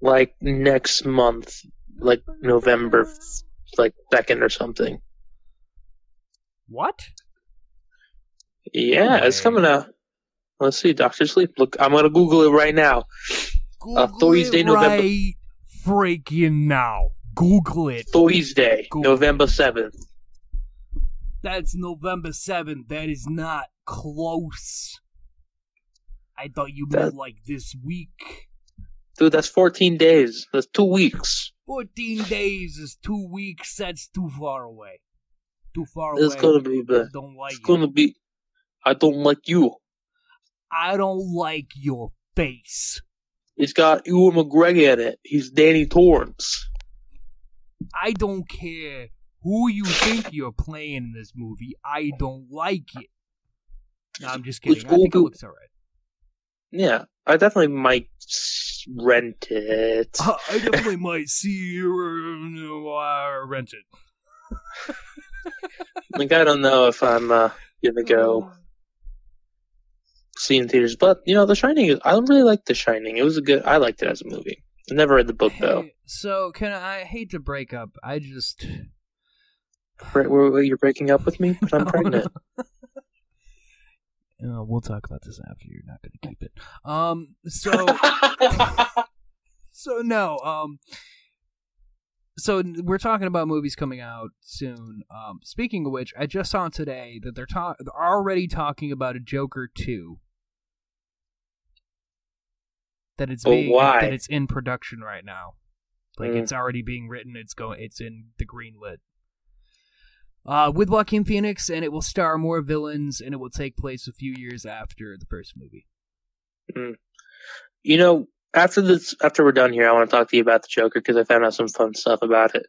like next month, like November, like second or something. What? Yeah, it's coming out. Let's see, Doctor Sleep. Look, I'm gonna Google it right now. Uh, Thursday, November- freaking now. Google it. Thursday, Google. November seventh. That's November 7th. That is not close. I thought you meant like this week. Dude, that's 14 days. That's two weeks. 14 days is two weeks. That's too far away. Too far It's away. gonna be bad. I Don't like It's it. gonna be. I don't like you. I don't like your face. It's got Ewan McGregor in it. He's Danny Torrance. I don't care who you think you're playing in this movie. I don't like it. No, I'm just kidding. I think it looks alright. Yeah, I definitely might rent it. I definitely might see you uh, rent it. like I don't know if I'm uh, gonna go see in theaters, but you know, The Shining. Is, I really like The Shining. It was a good. I liked it as a movie. I never read the book though. So can I, hate to break up. I just Right, where, where you're breaking up with me, but I'm pregnant. Uh, we'll talk about this after. You're not going to keep it. Um. So. so no. Um. So we're talking about movies coming out soon. Um. Speaking of which, I just saw today that they're ta- they're already talking about a Joker two. That it's being why? that it's in production right now. Like Mm. it's already being written. It's going. It's in the green lit. Uh, with Joaquin Phoenix, and it will star more villains, and it will take place a few years after the first movie. You know, after this, after we're done here, I want to talk to you about the Joker because I found out some fun stuff about it.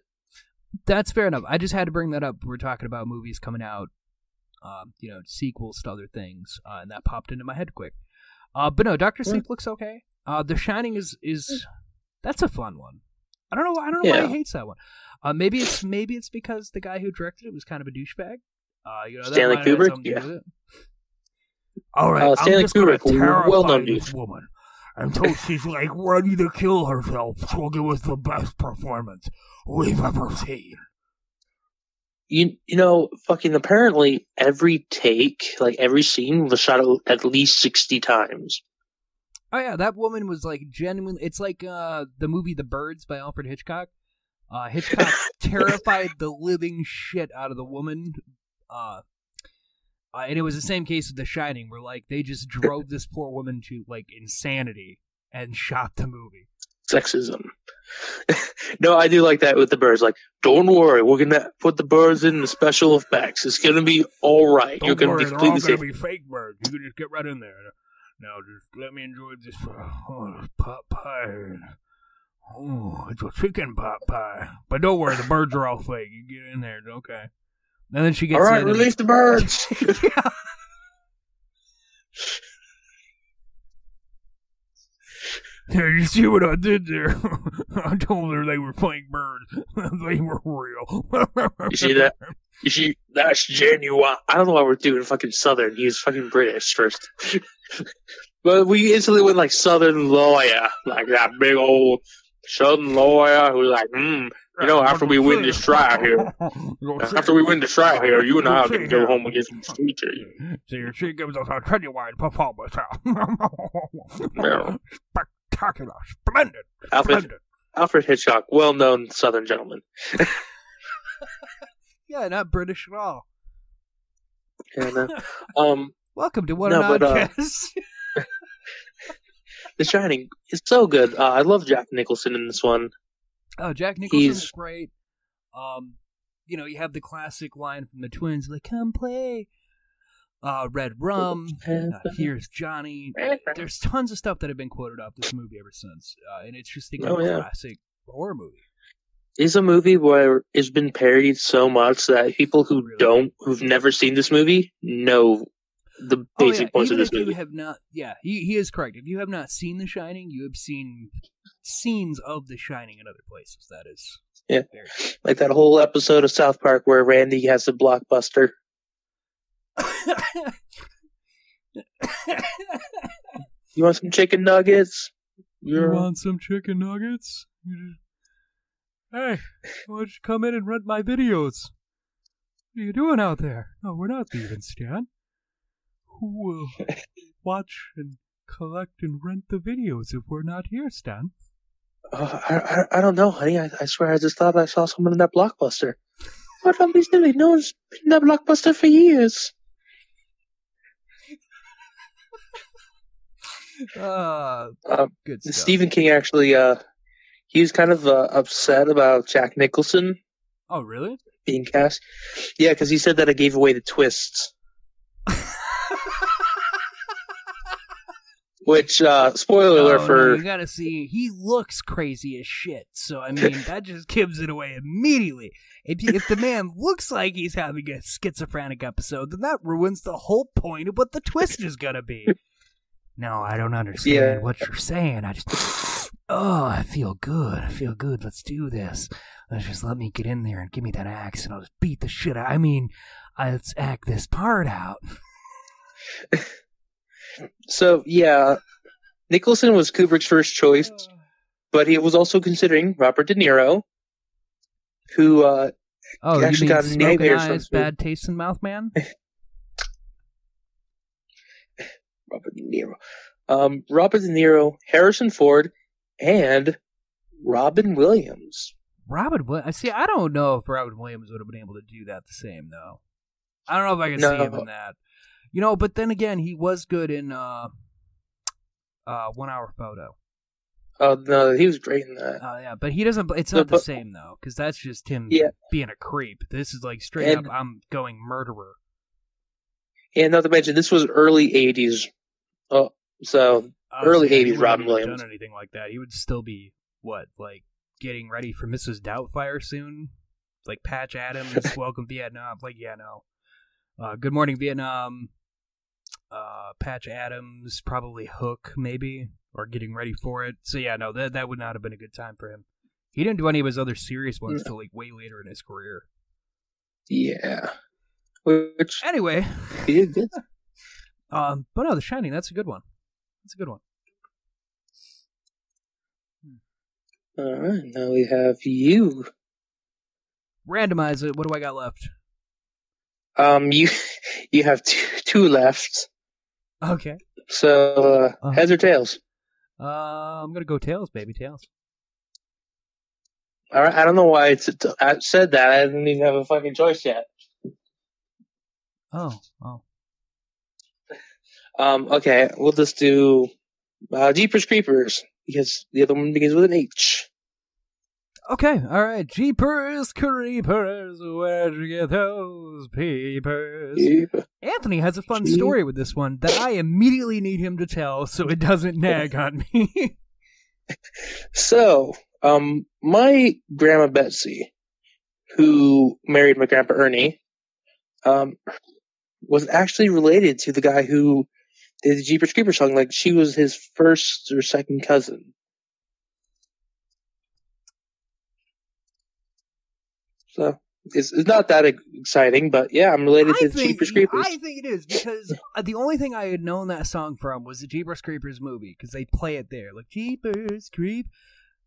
That's fair enough. I just had to bring that up. We're talking about movies coming out, um, you know, sequels to other things, uh, and that popped into my head quick. Uh, but no, Doctor Yeah. Sleep looks okay. Uh, The Shining is is that's a fun one. I don't know. I don't know why Yeah. he hates that one. Uh, maybe it's maybe it's because the guy who directed it was kind of a douchebag. Uh, you know, Stanley might have had Kubrick? something to do Yeah. All right, Uh, I'm Stanley Kubrick, terrify well-known this woman until she's like ready to kill herself. So it was the best performance we've ever seen. you you know, fucking apparently every take, like every scene, was shot at least sixty times. Oh yeah, that woman was like genuinely. It's like uh the movie The Birds by Alfred Hitchcock. Uh, Hitchcock terrified the living shit out of the woman. Uh, uh, and it was the same case with The Shining, where like they just drove this poor woman to like insanity and shot the movie. Sexism. no, I do like that with the birds. Like, don't worry, we're gonna put the birds in the special effects. It's gonna be all right. Don't You're gonna worry, be they're all gonna safe. be fake birds. You can just get right in there. Now, just let me enjoy this oh, pot pie. Oh, it's a chicken pot pie. But don't worry, the birds are all fake. You get in there, okay? And then she gets All right, release the birds. yeah. Yeah, you see what I did there? I told her they were fake birds. they were real. You see that? You see, that's genuine. I don't know why we're doing fucking Southern. He's fucking British first. but we instantly went like Southern lawyer, like that big old Southern lawyer who's like, hmm, you know, after we win this trial here, after we win the trial here, you and I are gonna go home and get some sweet tea. See, she gives us a genuine performance. Yeah. Spectacular, splendid, Alfred, splendid. Alfred Hitchcock, well-known Southern gentleman. Yeah, not British at all. And, uh, um, Welcome to What No, an but, uh, The Shining is so good. Uh, I love Jack Nicholson in this one. Oh, Jack Nicholson's He's- great. Um, you know, you have the classic line from the twins, like "Come play." Uh, Red Rum. Uh, Here's Johnny. There's tons of stuff that have been quoted off this movie ever since, uh, and it's just a Oh, yeah. classic horror movie. It's a movie where it's been parodied so much that people who Really? don't, who've never seen this movie, know the Oh, basic yeah. points Even of this if you movie. have not, yeah, he he is correct. If you have not seen The Shining, you have seen scenes of The Shining in other places. That is, Yeah. very Like that whole episode of South Park where Randy has a blockbuster. You want some chicken nuggets? You You're- want some chicken nuggets? Hey, why don't you come in and rent my videos? What are you doing out there? No, we're not leaving, Stan. Who will watch and collect and rent the videos if we're not here, Stan? Uh, I, I, I don't know, honey. I, I swear I just thought I saw someone in that blockbuster. What don't be silly. No one's been in that blockbuster for years. Uh, Um, good stuff. Stephen King actually, uh, he was kind of uh, upset about Jack Nicholson Oh, really? being cast. Yeah, because he said that I gave away the twists. Which, uh, spoiler alert Oh, for no, you gotta see, he looks crazy as shit. So I mean, that just gives it away immediately. If you, if the man looks like he's having a schizophrenic episode, then that ruins the whole point of what the twist is gonna be. No, I don't understand Yeah. what you're saying. I just, oh, I feel good. I feel good. Let's do this. Let's just let me get in there and give me that axe, and I'll just beat the shit out. I mean, let's act this part out. So yeah, Nicholson was Kubrick's first choice, but he was also considering Robert De Niro, who uh, Oh, actually mean got nightmares from eyes, food. bad taste in mouth, man? Robert De Niro, um, Robert De Niro, Harrison Ford, and Robin Williams. Robin, I see. I don't know if Robin Williams would have been able to do that the same though. I don't know if I can see him in that. You know, but then again, he was good in uh, uh, One Hour Photo. Oh no, he was great in that. Oh yeah, but he doesn't. It's not the same though, because that's just him Yeah. being a creep. This is like straight And- up. I'm going murderer. And not to mention, this was early '80s. Oh, so Early so yeah, 80s Robin Williams. Done anything like that? He would still be what, like getting ready for Mrs. Doubtfire soon, like Patch Adams, Welcome Vietnam. Like yeah, no. Uh, Good Morning Vietnam. Uh, Patch Adams, probably Hook, maybe, or getting ready for it. So yeah, no, that that would not have been a good time for him. He didn't do any of his other serious ones till like way later in his career. yeah, which Anyway, he did good. um, but no, The Shining, that's a good one. That's a good one. All right, now we have you. Randomize it. What do I got left? Um, you you have two, two left. Okay. So uh, Uh-huh. heads or tails? Uh, I'm gonna go tails, baby tails. All right. I don't know why it's, it's- I said that. I didn't even have a fucking choice yet. Oh, oh. Um. Okay. We'll just do uh, Jeepers Creepers because the other one begins with an H. Okay, all right. Jeepers creepers, where'd you get those peepers? Anthony has a fun story with this one that I immediately need him to tell so it doesn't nag on me. So, um, my grandma Betsy, who married my grandpa Ernie, um, was actually related to the guy who did the Jeepers Creepers song. Like she was his first or second cousin. So it's, it's not that exciting, but yeah, I'm related I to the think, Jeepers Creepers. I think it is because uh, the only thing I had known that song from was the Jeepers Creepers movie because they play it there, like Jeepers Creep.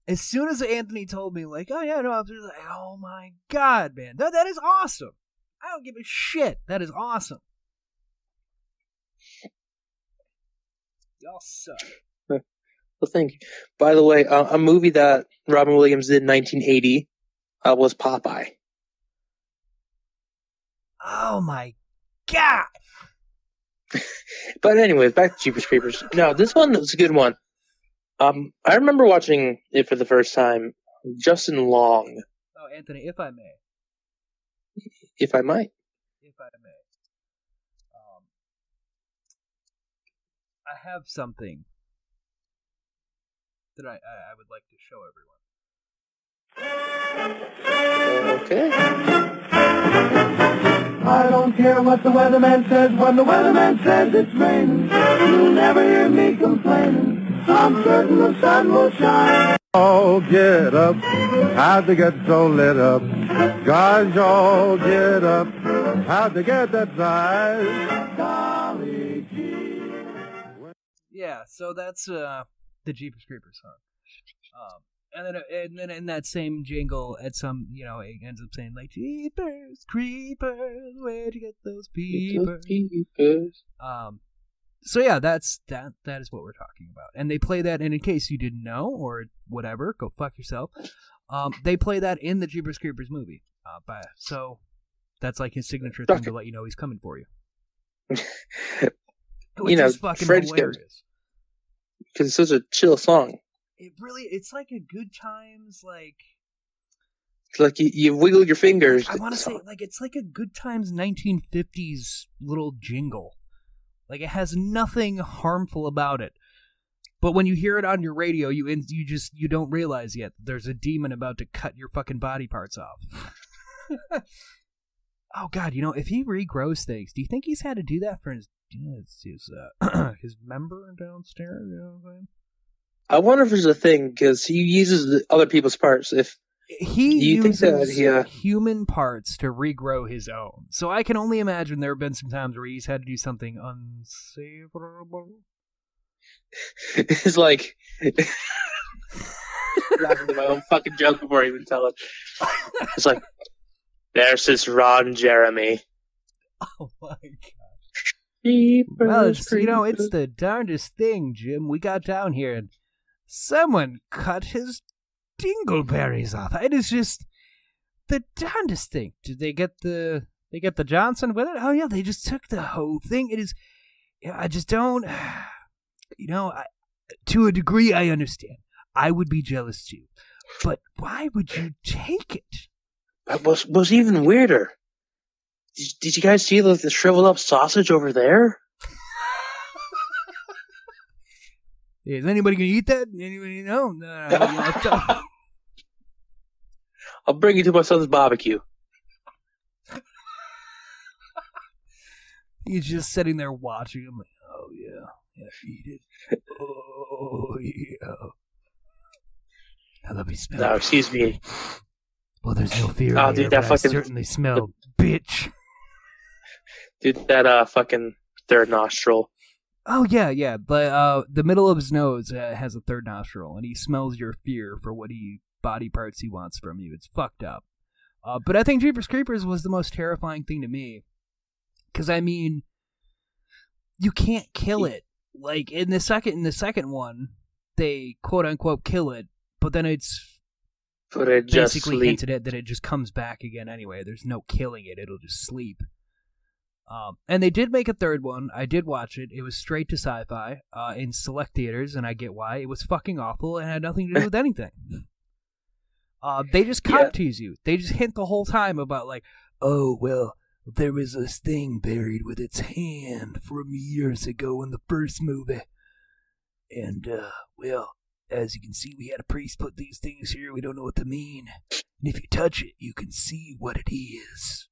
As soon as Anthony told me, like, oh yeah, no, I was like, oh my god, man, that that is awesome. I don't give a shit. That is awesome. Y'all suck. Well, thank you. By the way, uh, a movie that Robin Williams did in 1980 uh, was Popeye. Oh my god. But anyways, back to Jeepers Creepers. No, this one was a good one. Um, I remember watching it for the first time. Justin Long, Oh, Anthony, if I may, if I might. if I may, um, I have something that I, I, I would like to show everyone. Okay. I don't care what the weatherman says when the weatherman says it's raining. You'll never hear me complaining. I'm certain the sun will shine. Oh, get up. How'd you get so lit up? Guys, all get up. How'd you get that size? Golly gee. Yeah, so that's uh the Jeepers Creepers song. Um, and then and then in that same jingle, at some you know it ends up saying like Jeepers Creepers, where'd you get those peepers? Jeepers. Um, so yeah, that's that. That is what we're talking about, and they play that. And in case you didn't know or whatever, go fuck yourself. Um, they play that in the Jeepers Creepers movie. Uh, but so that's like his signature thing to let you know he's coming for you. Which know, is fucking Fred's hilarious. Because it's such a chill song. It really, it's like a good times like It's like you, you wiggle your fingers. I want to say like it's like a good times 1950s little jingle. Like it has nothing harmful about it. But when you hear it on your radio, you in, you just you don't realize yet there's a demon about to cut your fucking body parts off. oh god, you know if he regrows things, do you think he's had to do that for his his his, uh, his member downstairs? You know what I'm saying? I wonder if there's a thing because he uses the other people's parts. If he Do you think uses that he, uh, human parts to regrow his own. So I can only imagine there have been some times where he's had to do something unsavourable. it's like laughing at my own fucking joke before I even tell it. It's like there's this Ron Jeremy. Oh my god! Well, it's, you know, it's the darndest thing, Jim. We got down here and someone cut his dingleberries off. It is just the darndest thing. Did they get the they get the Johnson with it? Oh yeah, they just took the whole thing. It is. I just don't. You know, I, to a degree, I understand. I would be jealous too, but why would you take it? That was was even weirder. Did, did you guys see the, the shriveled up sausage over there? Is anybody gonna eat that? Anybody know? No, no, no, no. I'll bring you to my son's barbecue. He's just sitting there watching him. Like, oh yeah, yeah, eat it. Oh yeah. Now let me smell. No, excuse me. Well, there's no fear. Oh, dude, that fucking- I certainly smell, bitch. Dude, that uh fucking third nostril. Oh yeah, yeah. But uh, the middle of his nose uh, has a third nostril, and he smells your fear for what he body parts he wants from you. It's fucked up. Uh, but I think Jeepers Creepers was the most terrifying thing to me Because I mean, you can't kill it. Like in the second in the second one, they quote unquote kill it, but then it's But it just basically hinted at that it just comes back again anyway. There's no killing it; it'll just sleep. Um, and they did make a third one. I did watch it. It was straight to sci-fi uh, in select theaters, and I get why. It was fucking awful and had nothing to do with anything. Uh, they just Yeah. cop tease you. They just hint the whole time about like, oh well, there was this thing buried with its hand from years ago in the first movie, and uh, well, as you can see, we had a priest put these things here. We don't know what they mean, and if you touch it, you can see what it is.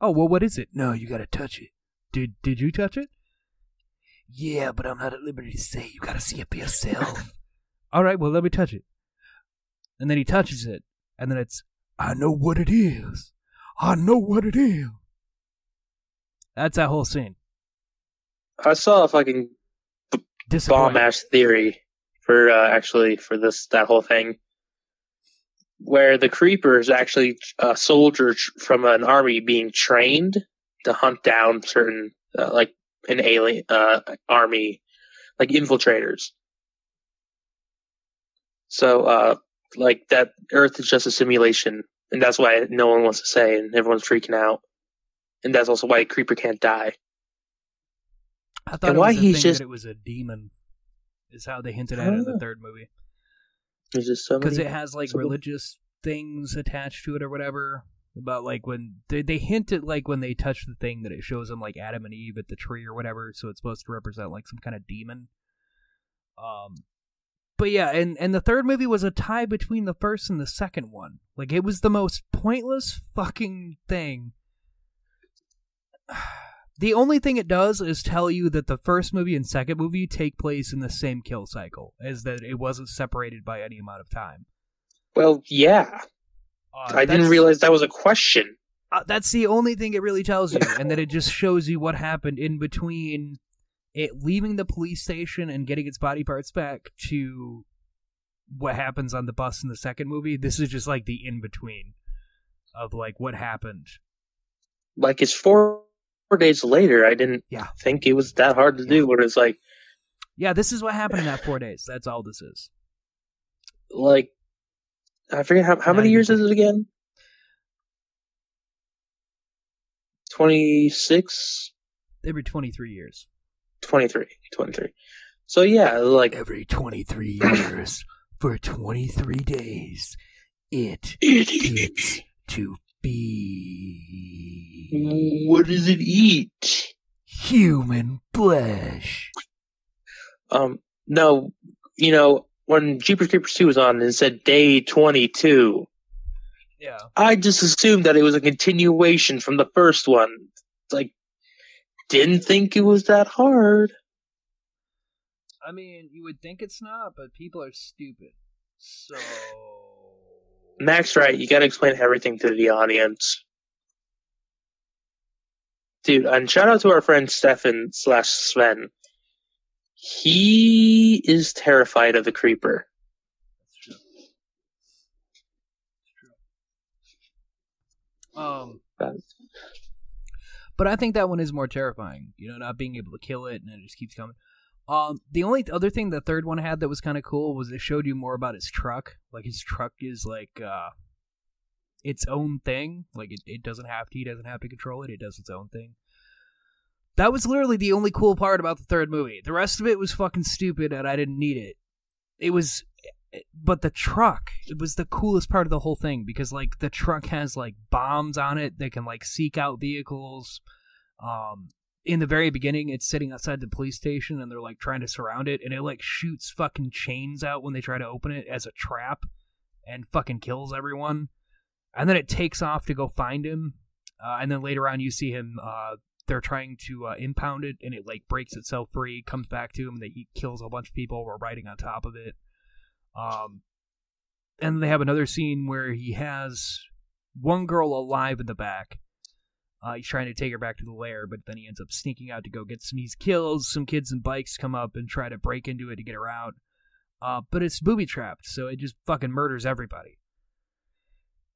Oh well, what is it? No, you gotta touch it. Did did you touch it? Yeah, but I'm not at liberty to say. You gotta see it for yourself. All right, well, let me touch it. And then he touches it, and then it's, I know what it is. I know what it is. That's that whole scene. I saw a fucking bomb Disappointing. ass theory for uh, actually for this that whole thing, where the creeper is actually a soldier from an army being trained to hunt down certain uh, like an alien uh, army, like infiltrators. So, uh, like that Earth is just a simulation, and that's why no one wants to say, and everyone's freaking out, and that's also why Creeper can't die. I thought and it why was he's just- that it was a demon. Is how they hinted at it in the third movie. Just so because it has like so- religious things attached to it or whatever about like when they, they hint at like when they touch the thing that it shows them like adam and eve at the tree or whatever so it's supposed to represent like some kind of demon. Um but yeah and and the third movie was a tie between the first and the second one. Like it was the most pointless fucking thing the only thing it does is tell you that the first movie and second movie take place in the same kill cycle as that it wasn't separated by any amount of time Well, yeah. Uh, I didn't realize that was a question. uh, that's the only thing it really tells you, and that it just shows you what happened in between it leaving the police station and getting its body parts back to what happens on the bus in the second movie. This is just like the in between of like what happened. Like it's four, four days later. I didn't Yeah. think it was that hard to do. But it's like, Yeah, this is what happened in that four days. That's all this is. like I forget how how Not many years is it again? Twenty six. Every twenty three years. 23. 23. So yeah, like Every twenty three years for twenty three days, it it, gets to be what does it eat? human flesh. Um, no, you know when Jeepers Creepers two was on and it said day twenty two. Yeah. I just assumed that it was a continuation from the first one. Like, didn't think it was that hard. I mean, you would think it's not, but people are stupid. So. Max, right? You gotta explain everything to the audience. Dude, and shout out to our friend Stefan slash Sven. He is terrified of the creeper. That's true. It's true. Um, but I think that one is more terrifying. You know, not being able to kill it and it just keeps coming. Um, the only other thing the third one had that was kind of cool was it showed you more about his truck. Like his truck is like uh, its own thing. Like it, it doesn't have to. He doesn't have to control it. It does its own thing. That was literally the only cool part about the third movie. The rest of it was fucking stupid, and I didn't need it. It was, but the truck it was the coolest part of the whole thing because like the truck has like bombs on it that can like seek out vehicles. Um, in the very beginning, it's sitting outside the police station, and they're like trying to surround it, and it like shoots fucking chains out when they try to open it as a trap, and fucking kills everyone. And then it takes off to go find him, uh, and then later on you see him. Uh, they're trying to uh, impound it, and it like breaks itself free, comes back to him, and he kills a bunch of people while riding on top of it. Um, and they have another scene where he has one girl alive in the back. Uh, he's trying to take her back to the lair, but then he ends up sneaking out to go get some. He's kills some kids and bikes come up and try to break into it to get her out. Uh, but it's booby trapped, so it just fucking murders everybody.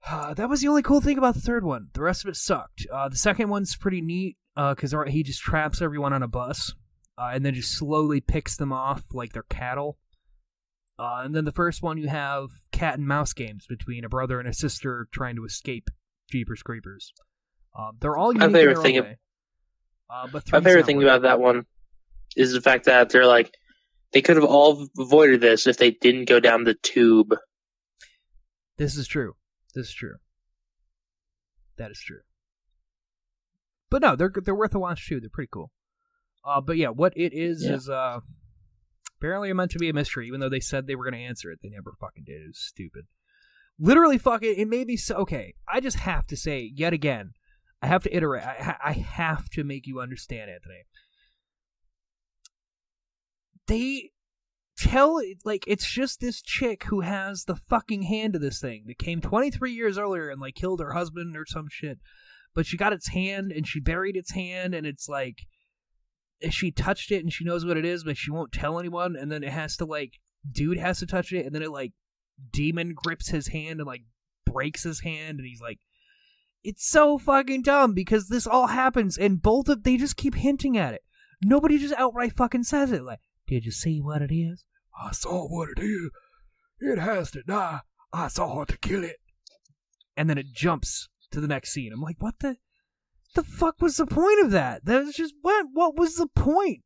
Uh, that was the only cool thing about the third one. The rest of it sucked. Uh, the second one's pretty neat. because he just traps everyone on a bus uh, and then just slowly picks them off like they're cattle. Uh, and then the first one, you have cat and mouse games between a brother and a sister trying to escape Jeepers Creepers. Um, they're all My unique in favorite thing way. Uh, but My favorite thing about that one is the fact that they're like they could have all avoided this if they didn't go down the tube. This is true. This is true. That is true. But no, they're they're worth a watch too. They're pretty cool. Uh, but yeah, what it is Yeah. is uh, apparently meant to be a mystery. Even though they said they were going to answer it, they never fucking did. It was stupid. Literally, fucking. It it made me so okay. I just have to say yet again. I have to iterate. I, I have to make you understand, Anthony. They tell like it's just this chick who has the fucking hand of this thing that came 23 years earlier and like killed her husband or some shit. But she got its hand and she buried its hand and it's like she touched it and she knows what it is but she won't tell anyone. And then it has to like dude has to touch it and then it like demon grips his hand and like breaks his hand and he's like it's so fucking dumb because this all happens and both of they just keep hinting at it. Nobody just outright fucking says it like did you see what it is I saw what it is. It has to die. I saw it to kill it. and then it jumps to the next scene. I'm like, what the the fuck was the point of that? That was just what what was the point?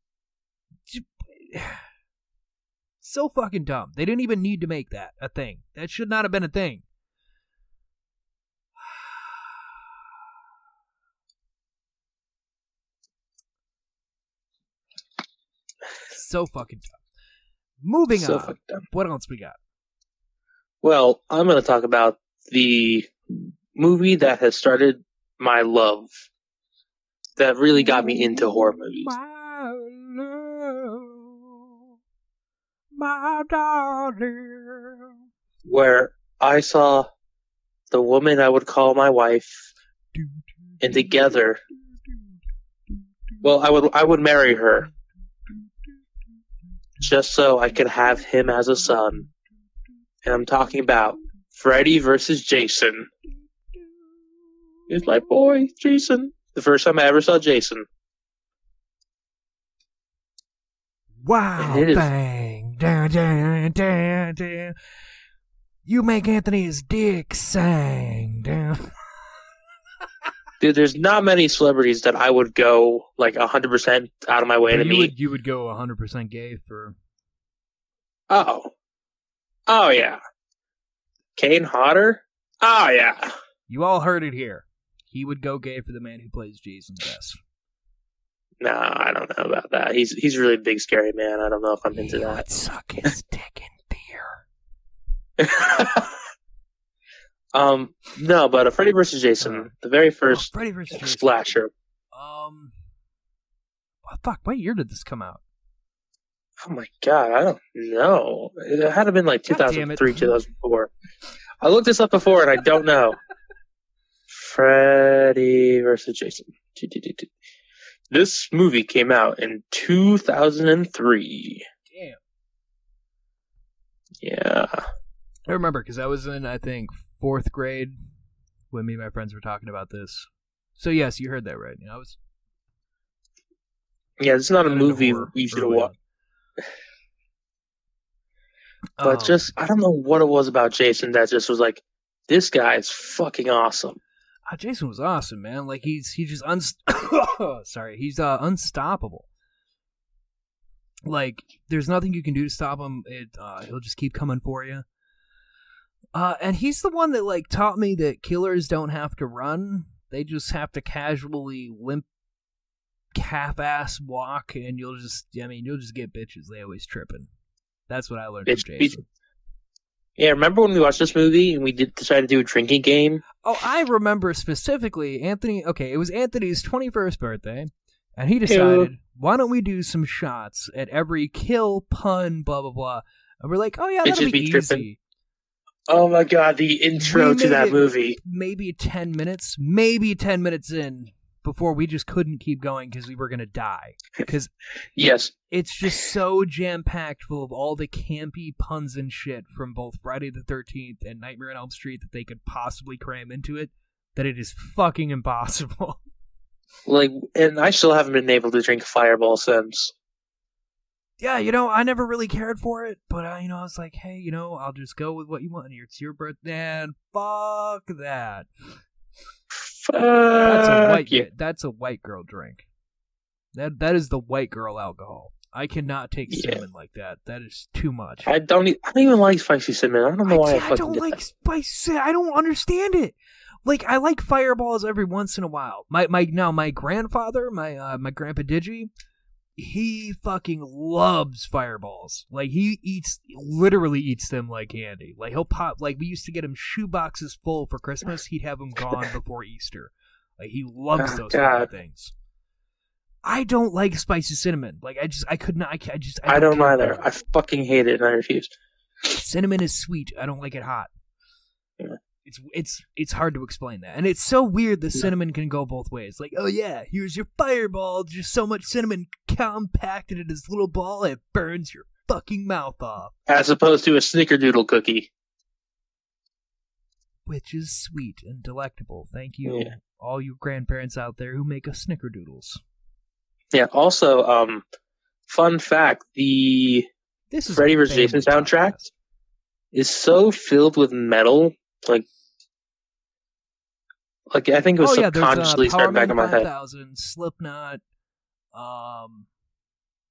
So fucking dumb. They didn't even need to make that a thing. That should not have been a thing. So fucking dumb. Moving So on. What else we got? Well, I'm going to talk about the movie that has started my love, that really got me into horror movies. My love, my darling. Where I saw the woman I would call my wife, and together, well, I would I would marry her, just so I could have him as a son. And I'm talking about Freddy versus Jason. It's my boy, Jason. The first time I ever saw Jason. Wow, bang, down, down, down, down. You make Anthony's dick sang down. Dude, there's not many celebrities that I would go like 100% out of my way to you meet. would you would go 100% gay for Oh. Oh, yeah. Kane Hodder? Oh, yeah. You all heard it here. He would go gay for the man who plays Jason best. No, I don't know about that. He's he's a really big, scary man. I don't know if I'm into that. would suck his dick in beer. um, no, but a Freddy versus Jason, the very first Oh, Freddy vs. Jason. slasher. Um, oh, fuck. What year did this come out? Oh my god, I don't know. It had to have been like God 2003, 2004. I looked this up before and I don't know. Freddy versus Jason. This movie came out in 2003. Damn. Yeah. I remember because I was in, I think, fourth grade when me and my friends were talking about this. So yes, you heard that right. I was Yeah, it's not a movie you should have early watched. on. But Um, just, I don't know what it was about Jason that just was like, this guy is fucking awesome. ah, Jason was awesome, man. Like he's he's just unst- sorry, he's uh unstoppable. Like there's nothing you can do to stop him. It uh, he'll just keep coming for you. Uh, and he's the one that like taught me that killers don't have to run; they just have to casually limp, half-ass walk, and you'll just, I mean, you'll just get bitches. They always tripping. That's what I learned Bitch, from bitch. Jason. Yeah, remember when we watched this movie and we did decided to do a drinking game? Oh, I remember specifically Anthony. Okay, it was Anthony's 21st birthday, and he decided, why don't we do some shots at every kill, pun, blah, blah, blah. And we're like, oh, yeah, It that'll should be, be easy. tripping. Oh my god, the intro to that movie. Maybe 10 minutes, maybe 10 minutes in before we just couldn't keep going because we were going to die. Because Yes. it's just so jam packed full of all the campy puns and shit from both Friday the 13th and Nightmare on Elm Street that they could possibly cram into it that it is fucking impossible. Like, and I still haven't been able to drink Fireball since. Yeah, you know, I never really cared for it, but uh, you know, I was like, hey, you know, I'll just go with what you want. It's your birthday, and fuck that. Fuck That's a white. you. That's a white girl drink. That that is the white girl alcohol. I cannot take Yeah. cinnamon like that. That is too much. I don't. E- I don't even like spicy cinnamon. I don't know why I, I, fucking don't like that. spicy. I don't understand it. Like I like fireballs every once in a while. My my now my grandfather, my uh, my grandpa Digi, he fucking loves fireballs. Like he eats literally eats them like candy. Like he'll pop like we used to get him shoe boxes full for Christmas. He'd have them gone before Easter. Like he loves Oh, those kind of things. I don't like spicy cinnamon. Like I just I could not. I, I just I don't care either. I fucking hate it and I refuse. Cinnamon is sweet. I don't like it hot. Yeah. It's it's it's hard to explain that, and it's so weird. The cinnamon can go both ways. Like, oh yeah, here's your fireball. Just so much cinnamon compacted in this little ball, it burns your fucking mouth off. As opposed to a snickerdoodle cookie. Which is sweet and delectable. Thank you, Yeah. all you grandparents out there who make us snickerdoodles. Yeah. Also, um, fun fact: the This is Freddy a vs. Jason soundtrack? podcast. is so filled with metal. Like, like I think it was oh yeah, there's uh, subconsciously starting back Powerman in my head. 5000, Slipknot. Um,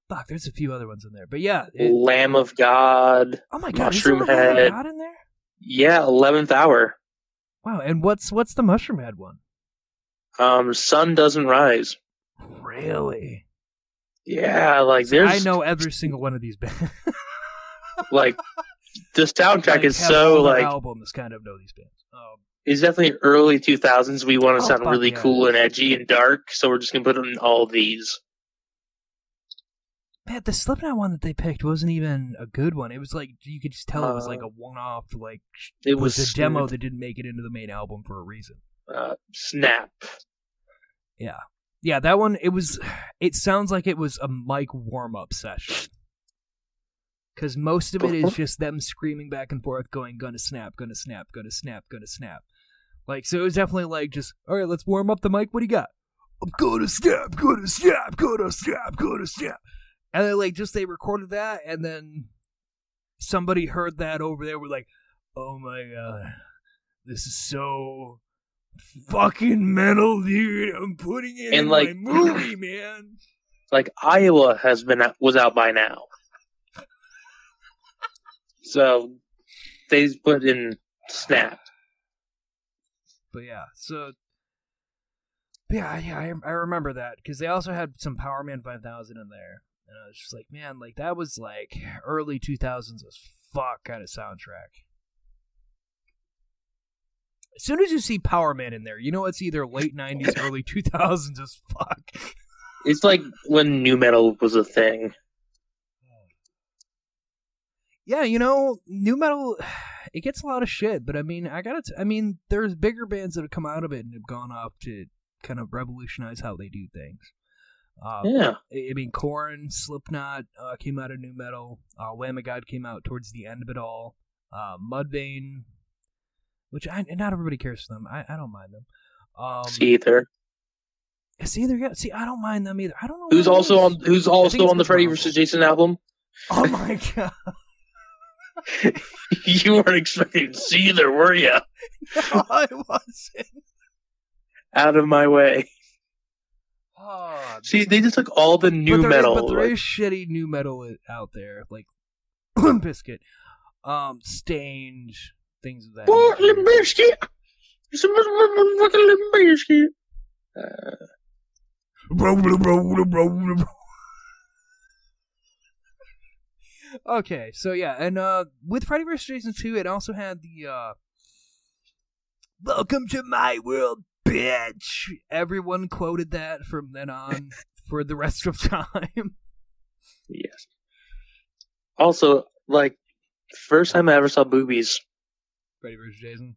fuck, there's a few other ones in there, but yeah. it- Lamb of God. oh my god, Mushroom is there a Lamb of Head. God in there? Yeah, eleventh hour. Wow, and what's what's the Mushroomhead one? Um, sun doesn't rise. Really? Yeah, like there's I know every single one of these bands. like the soundtrack Like, is so like albums kind of know these bands. Um, it's definitely early 2000s. We want to Oh, sound really yeah. cool and edgy and dark, so we're just gonna put in all these. man, the Slipknot one that they picked wasn't even a good one. It was like you could just tell it was Uh, like a one-off. Like It was, was a demo that didn't make it into the main album for a reason. Uh, snap. Yeah, yeah, that one. It was. It sounds like it was a mic warm-up session. Because most of it is uh-huh. just them screaming back and forth, going, "Gonna snap, gonna snap, gonna snap, gonna snap." Like, so it was definitely like just, all right, let's warm up the mic. What do you got? I'm gonna snap, gonna snap, gonna snap, gonna snap. And then like just they recorded that, and then somebody heard that over there. We're like, oh my god, this is so fucking metal, dude. I'm putting it And, in like- my movie, man. Like Iowa has been out, was out by now, so they put in snap. But yeah, so yeah, yeah, I, I remember that because they also had some Powerman 5000 in there, and I was just like, man, like that was like early 2000s as fuck kind of soundtrack. As soon as you see Powerman in there, you know it's either late 90s, early 2000s as fuck. It's like when nu metal was a thing. Yeah, you know, nu metal, it gets a lot of shit, but I mean, I gotta, t- I mean, there's bigger bands that have come out of it and have gone off to kind of revolutionize how they do things. Um, Yeah. I mean, Korn, Slipknot uh, came out of nu metal. Uh, Lamb of God came out towards the end of it all. Uh, Mudvayne, which I not everybody cares for them. I, I don't mind them. Um, See either. yeah, see, I don't mind them either. I don't know Who's also on Who's also on the Freddy vs. Jason album? Oh my god! You weren't expecting to see either, were you? No, I wasn't. Out of my way. Oh, See, they just took all the new but there, metal. But there like- is shitty nu metal out there, like Bizkit, um, Staind, things of that. Oh, nature. Limp Bizkit. It's a motherfucking Limp Bizkit. Uh, Okay, so yeah, and uh, with Freddy vs. Jason 2, it also had the uh, "Welcome to my world, bitch." Everyone quoted that from then on for the rest of time. yes. Also, like, first time I ever saw boobies. Freddy vs. Jason.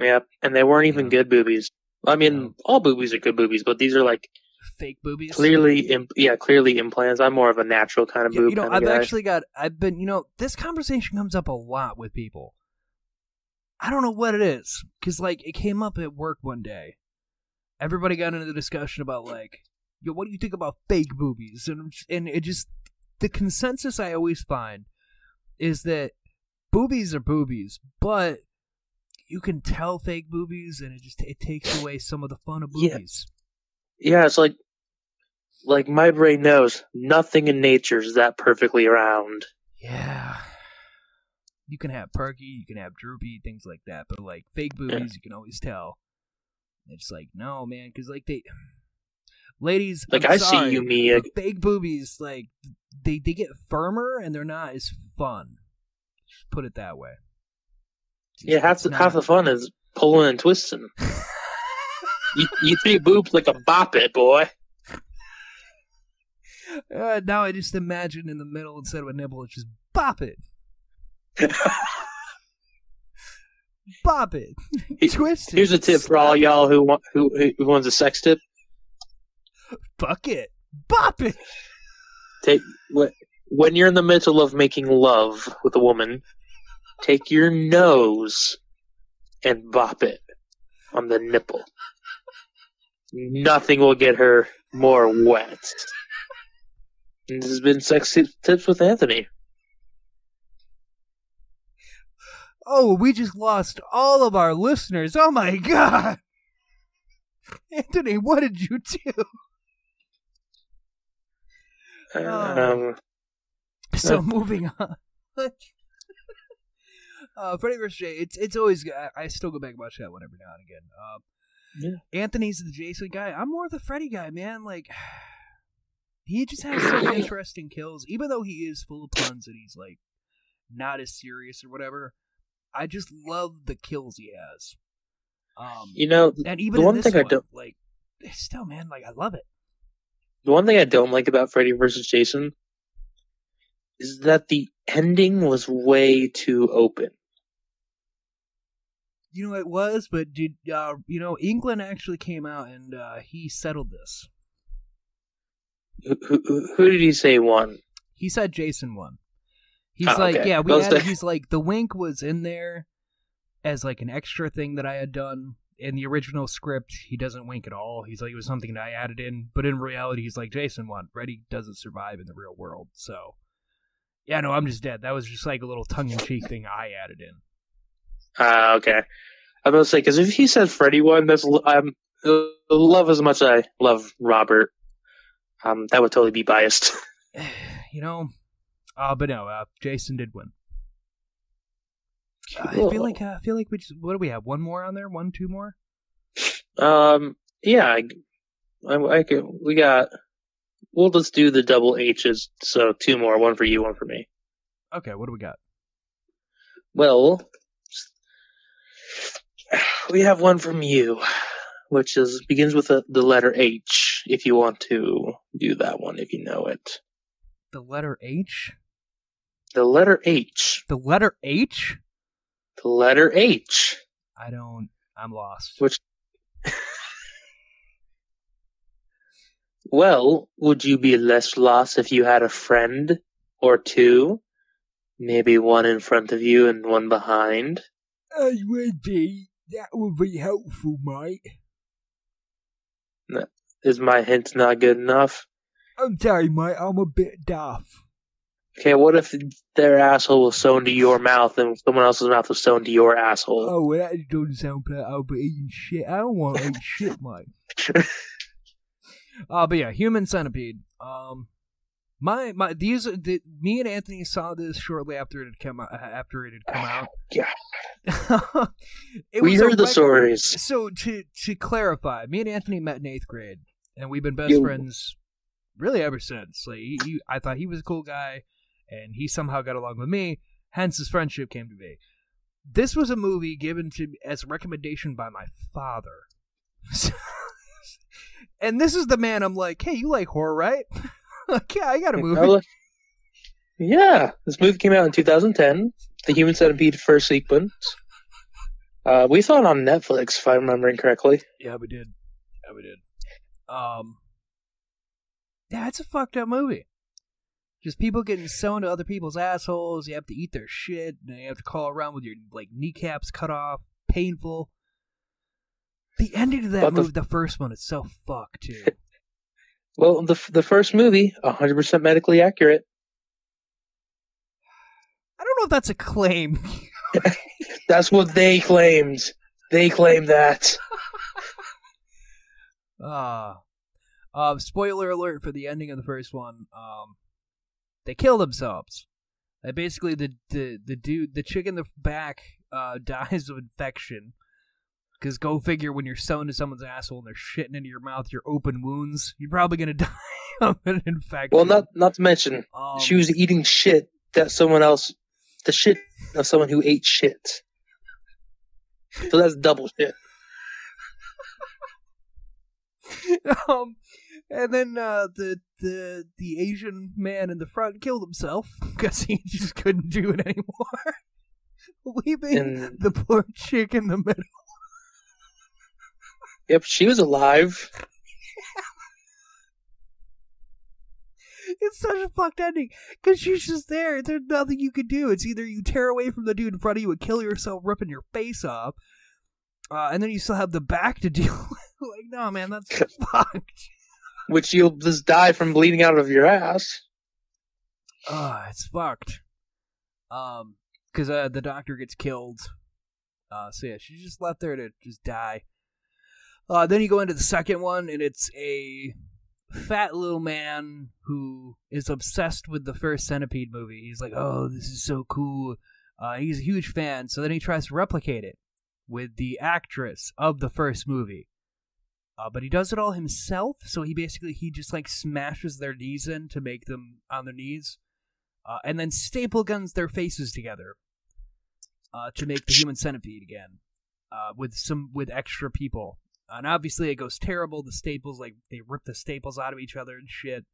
Yep, and they weren't even Yeah. good boobies. I mean, No. all boobies are good boobies, but these are like Fake boobies. clearly, imp- yeah, clearly implants. I'm more of a natural kind of Yeah, boob you know, I've guy. actually got. I've been. You know, this conversation comes up a lot with people. I don't know what it is because, like, it came up at work one day, everybody got into the discussion about like, yo, what do you think about fake boobies? And and it just the consensus I always find is that boobies are boobies, but you can tell fake boobies, and it just it takes away some of the fun of Yeah. boobies. Yeah, it's like like my brain knows nothing in nature is that perfectly round. Yeah. You can have perky, you can have droopy, things like that, but like fake boobies, you can always tell. It's like no, man, because like they, ladies, Like, I'm I see you, Mia. Fake boobies, like they they get firmer and they're not as fun. Just put it that way. It's- Yeah, half the, not- half the fun is pulling and twisting. you you three boobs like a bop it, boy. Uh, now I just imagine in the middle instead of a nipple, it's just bop it, bop it, twist it. Here's a tip for all y'all who want who who wants a sex tip. Fuck it, bop it. Take when you're in the middle of making love with a woman, take your nose and bop it on the nipple. Nothing will get her more wet. And This has been sex tips with Anthony. Oh, we just lost all of our listeners. Oh my god. Anthony, what did you do? Um, So Uh. moving on. uh, Freddy vs. Jay, it's it's always I, I still go back and watch that one every now and again. Uh, Yeah. Anthony's the Jason guy. I'm more of the Freddy guy, man. Like he just has some interesting kills, even though he is full of puns and he's like not as serious or whatever. I just love the kills he has. Um, you know, and even the in one this thing I don't like, still, man, like I love it. the one thing I don't like about Freddy versus Jason is that the ending was way too open. You know it was, but did uh, you know Englund actually came out and uh, he settled this. Who, who, who did he say won? He said Jason won. He's Oh, like, okay. yeah, we added, he's like the wink was in there as like an extra thing that I had done in the original script. He doesn't wink at all. He's like it was something that I added in, but in reality, he's like Jason won. Freddy doesn't survive in the real world, so yeah, no, I'm just dead. That was just like a little tongue in cheek thing I added in. Ah, okay. I was say because if he said Freddy won, that's uh, love as much as I love Robert. Um, that would totally be biased. you know, uh, but no, uh, Jason did win. I feel like uh, I feel like we just what do we have? One more on there? One, two more? Um, yeah, I, I, I could, we got. We'll just do the double H's. So two more, one for you, one for me. Okay, what do we got? Well, we have one from you, which is begins with the, the letter H. If you want to do that one, if you know it, The letter H. the letter H, The letter H. the letter H. I don't. I'm lost. Which, well, would you be less lost if you had a friend or two? Maybe one in front of you and one behind. I would be. That would be helpful, mate. Is my hint not good enough? I'm sorry, mate. I'm a bit daft. Okay, what if their asshole was sewn to your mouth and someone else's mouth was sewn to your asshole? Oh, well, that doesn't sound like I'll be eating shit. I don't want to eat shit, mate. Uh, but yeah, Human Centipede. Um, my my these the, me and Anthony saw this shortly after it had come out. Uh, after it had come ah, out. Yeah. it We heard the stories. So to to clarify, me and Anthony met in eighth grade, and we've been best Yo. friends really ever since. Like he, he, I thought he was a cool guy, and he somehow got along with me. Hence, his friendship came to be. This was a movie given to me as a recommendation by my father. and this is the man I'm like, hey, you like horror, right? like, yeah, I got a movie. Yeah, this movie came out in 2010. The Human Centipede first sequence. Uh, we saw it on Netflix, if I'm remembering correctly. Yeah, we did. Yeah, we did. Um, it's a fucked up movie. Just people getting sewn to other people's assholes. You have to eat their shit. And you have to crawl around with your like kneecaps cut off. Painful. The ending of that But the- movie, the first one, is so fucked too. Well, the the first movie, 100% medically accurate. I don't know if that's a claim. That's what they claimed. They claim that. Ah. Uh, spoiler alert for the ending of the first one. Um, they kill themselves. Uh, basically, the, the the dude, the chick in the back, uh, dies of infection. Because go figure, when you're sewn to someone's asshole and they're shitting into your mouth, your open wounds, you're probably gonna die of an infection. Well, not not to mention, Um, she was eating shit that someone else, the shit of someone who ate shit. So that's double shit. um, and then uh, the the the Asian man in the front killed himself because he just couldn't do it anymore, leaving And- the poor chick in the middle. Yep, she was alive. It's such a fucked ending because she's just there. There's nothing you can do. It's either you tear away from the dude in front of you and kill yourself, ripping your face off, uh, and then you still have the back to deal with. like, no, man, that's fucked. Which you'll just die from bleeding out of your ass. Ah, it's fucked. Um, because uh, the doctor gets killed. Uh, so yeah, she's just left there to just die. Uh, then you go into the second one, and it's a fat little man who is obsessed with the first Centipede movie. He's like, "Oh, this is so cool." Uh, he's a huge fan. So then he tries to replicate it with the actress of the first movie. Uh, but he does it all himself. So he basically he just like smashes their knees in to make them on their knees, uh, and then staple guns their faces together uh, to make the human centipede again, uh, with some with extra people. And obviously it goes terrible. The staples like they rip the staples out of each other and shit.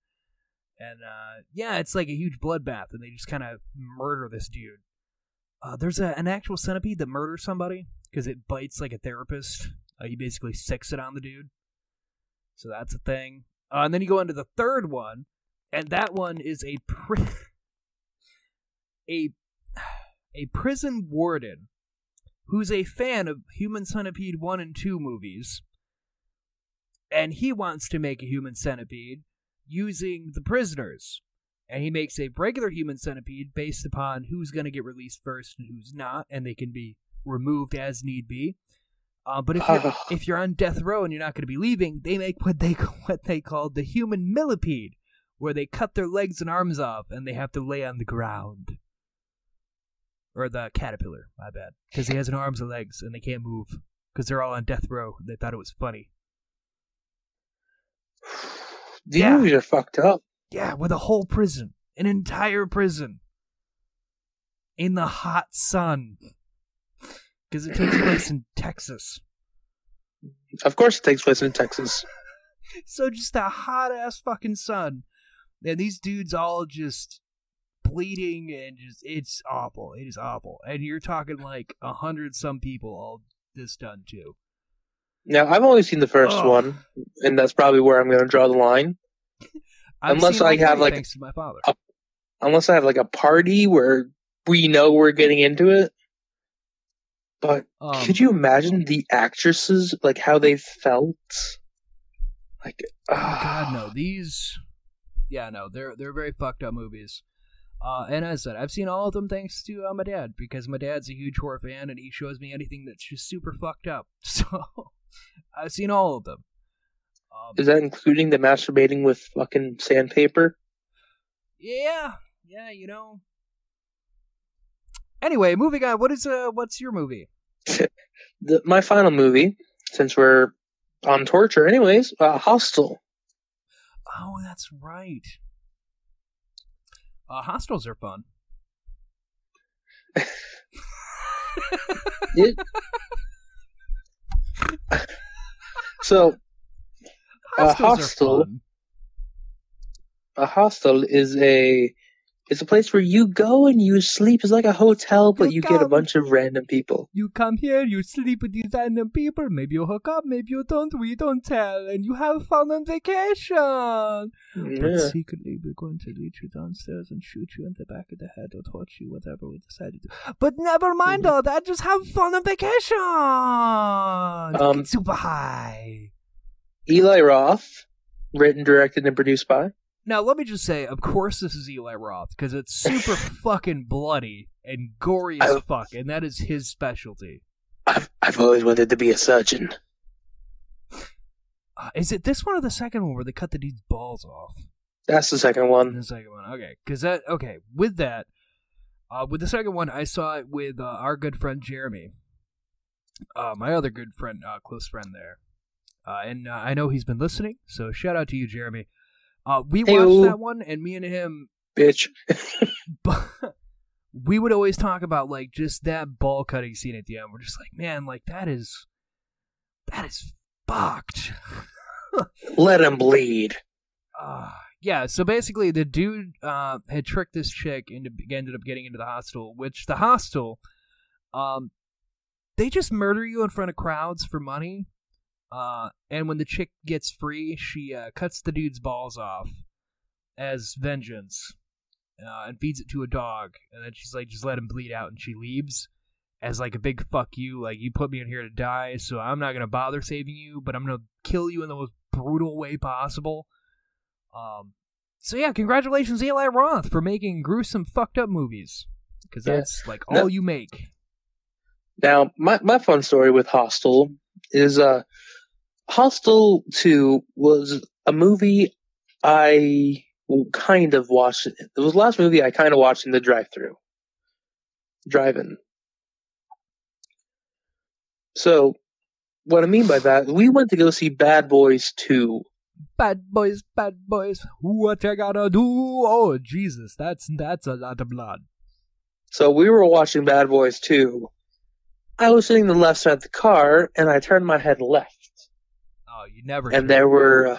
And uh, yeah, it's like a huge bloodbath, and they just kind of murder this dude. Uh, there's a, an actual centipede that murders somebody because it bites like a therapist. Uh, he basically sicks it on the dude. So that's a thing. Uh, and then you go into the third one, and that one is a pri- a a prison warden who's a fan of Human Centipede 1 and 2 movies. And he wants to make a human centipede using the prisoners. And he makes a regular human centipede based upon who's going to get released first and who's not, and they can be removed as need be. Uh, but if you're, if you're on death row and you're not going to be leaving, they make what they what they call the human millipede, where they cut their legs and arms off and they have to lay on the ground. Or the caterpillar, my bad, because he has no arms or legs and they can't move because they're all on death row. and They thought it was funny. These Yeah. movies are fucked up. Yeah, with a whole prison, an entire prison, in the hot sun, because it takes place in Texas. Of course, it takes place in Texas. So just a hot ass fucking sun, and these dudes all just bleeding and just it's awful. It is awful, and you're talking like a hundred some people all this done too. Now, I've only seen the first one, and that's probably where I'm going to draw the line. Unless I have, like, thanks to my father. a- Unless I have like a party where we know we're getting into it. But Um, could you imagine the actresses, like how they felt? Like, Oh God, no! These, yeah, no, they're they're very fucked up movies. Uh, and as I said, I've seen all of them thanks to uh, my dad because my dad's a huge horror fan and he shows me anything that's just super fucked up. So I've seen all of them. Um, is that including the masturbating with fucking sandpaper? yeah, yeah, you know. Anyway, moving on. What is uh, what's your movie? The, my final movie, since we're on torture, anyways, uh, Hostel. Oh, that's right. Uh, hostels are fun. It- so, a Hostels are hostel, a hostel is a it's a place where you go and you sleep. It's like a hotel, but You you get a bunch of random people. You come here, you sleep with these random people. Maybe you hook up, maybe you don't. We don't tell, and you have fun on vacation. But secretly, we're going to lead you downstairs and shoot you in the back of the head or torture you, whatever we decide to do. But never mind all that. Just have fun on vacation. Um, get super high. Eli Roth, written, directed, and produced by. Now, let me just say, of course, this is Eli Roth because it's super fucking bloody and gory as I- fuck, and that is his specialty. I've I've always wanted to be a surgeon. Uh, is it this one or the second one where they cut the dude's balls off? That's the second one. The second one, okay. Because that, okay, with that, uh, with the second one, I saw it with uh, our good friend Jeremy, uh, my other good friend, uh, close friend there, uh, and uh, I know he's been listening, so shout out to you, Jeremy. Uh, we Hey-o. watched that one, and me and him Bitch. we would always talk about like just that ball cutting scene at the end. We're just like, man, like that is that is fucked. Let him bleed. Uh, yeah, so basically the dude uh, had tricked this chick into ended up getting into the hostel, which the hostel um they just murder you in front of crowds for money. Uh, and when the chick gets free, she uh, cuts the dude's balls off as vengeance uh, and feeds it to a dog. And then she's like, just let him bleed out. And she leaves as like a big fuck you. Like, you put me in here to die, so I'm not going to bother saving you, but I'm going to kill you in the most brutal way possible. Um, so yeah, congratulations, Eli Roth, for making gruesome, fucked up movies. Because Yeah. that's like all you make. Now, my my fun story with Hostel is uh Hostel 2 was a movie I kind of watched. It was the last movie I kind of watched in the drive-through. Drive-in. So, what I mean by that, we went to go see Bad Boys 2. Bad boys, bad boys, what you gotta do? Oh Jesus, that's that's a lot of blood. So we were watching Bad Boys 2. I was sitting on the left side of the car, and I turned my head left. Oh, you never. and there were uh,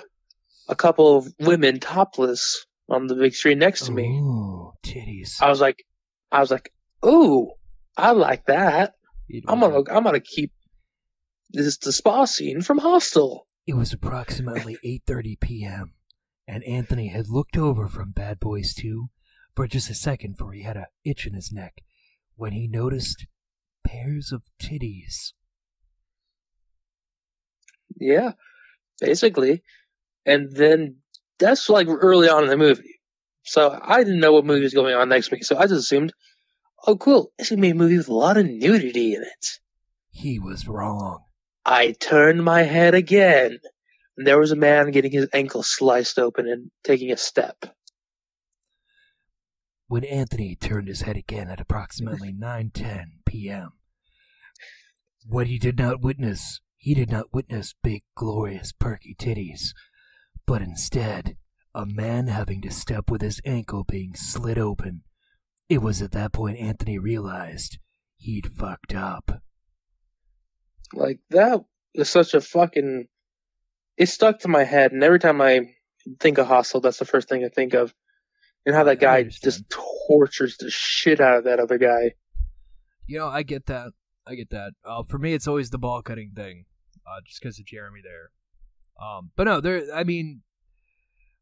a couple of women topless on the big screen next to me. Ooh, titties. I was like, I was like, ooh, I like that. I'm gonna, I'm gonna keep this the spa scene from Hostel. It was approximately 8:30 p.m. and Anthony had looked over from Bad Boys 2 for just a second for he had a itch in his neck when he noticed pairs of titties. Yeah, basically. And then that's like early on in the movie. So I didn't know what movie was going on next week. So I just assumed, oh, cool, it's gonna be a movie with a lot of nudity in it. He was wrong. I turned my head again, and there was a man getting his ankle sliced open and taking a step. When Anthony turned his head again at approximately 9:10 p.m. What he did not witness, he did not witness big, glorious, perky titties, but instead a man having to step with his ankle being slit open. It was at that point Anthony realized he'd fucked up. Like that is such a fucking. It stuck to my head, and every time I think of Hostel, that's the first thing I think of, and how that guy just tortures the shit out of that other guy. You know, I get that. I get that. Uh, for me, it's always the ball cutting thing, uh, just because of Jeremy there. Um, but no, they're. I mean,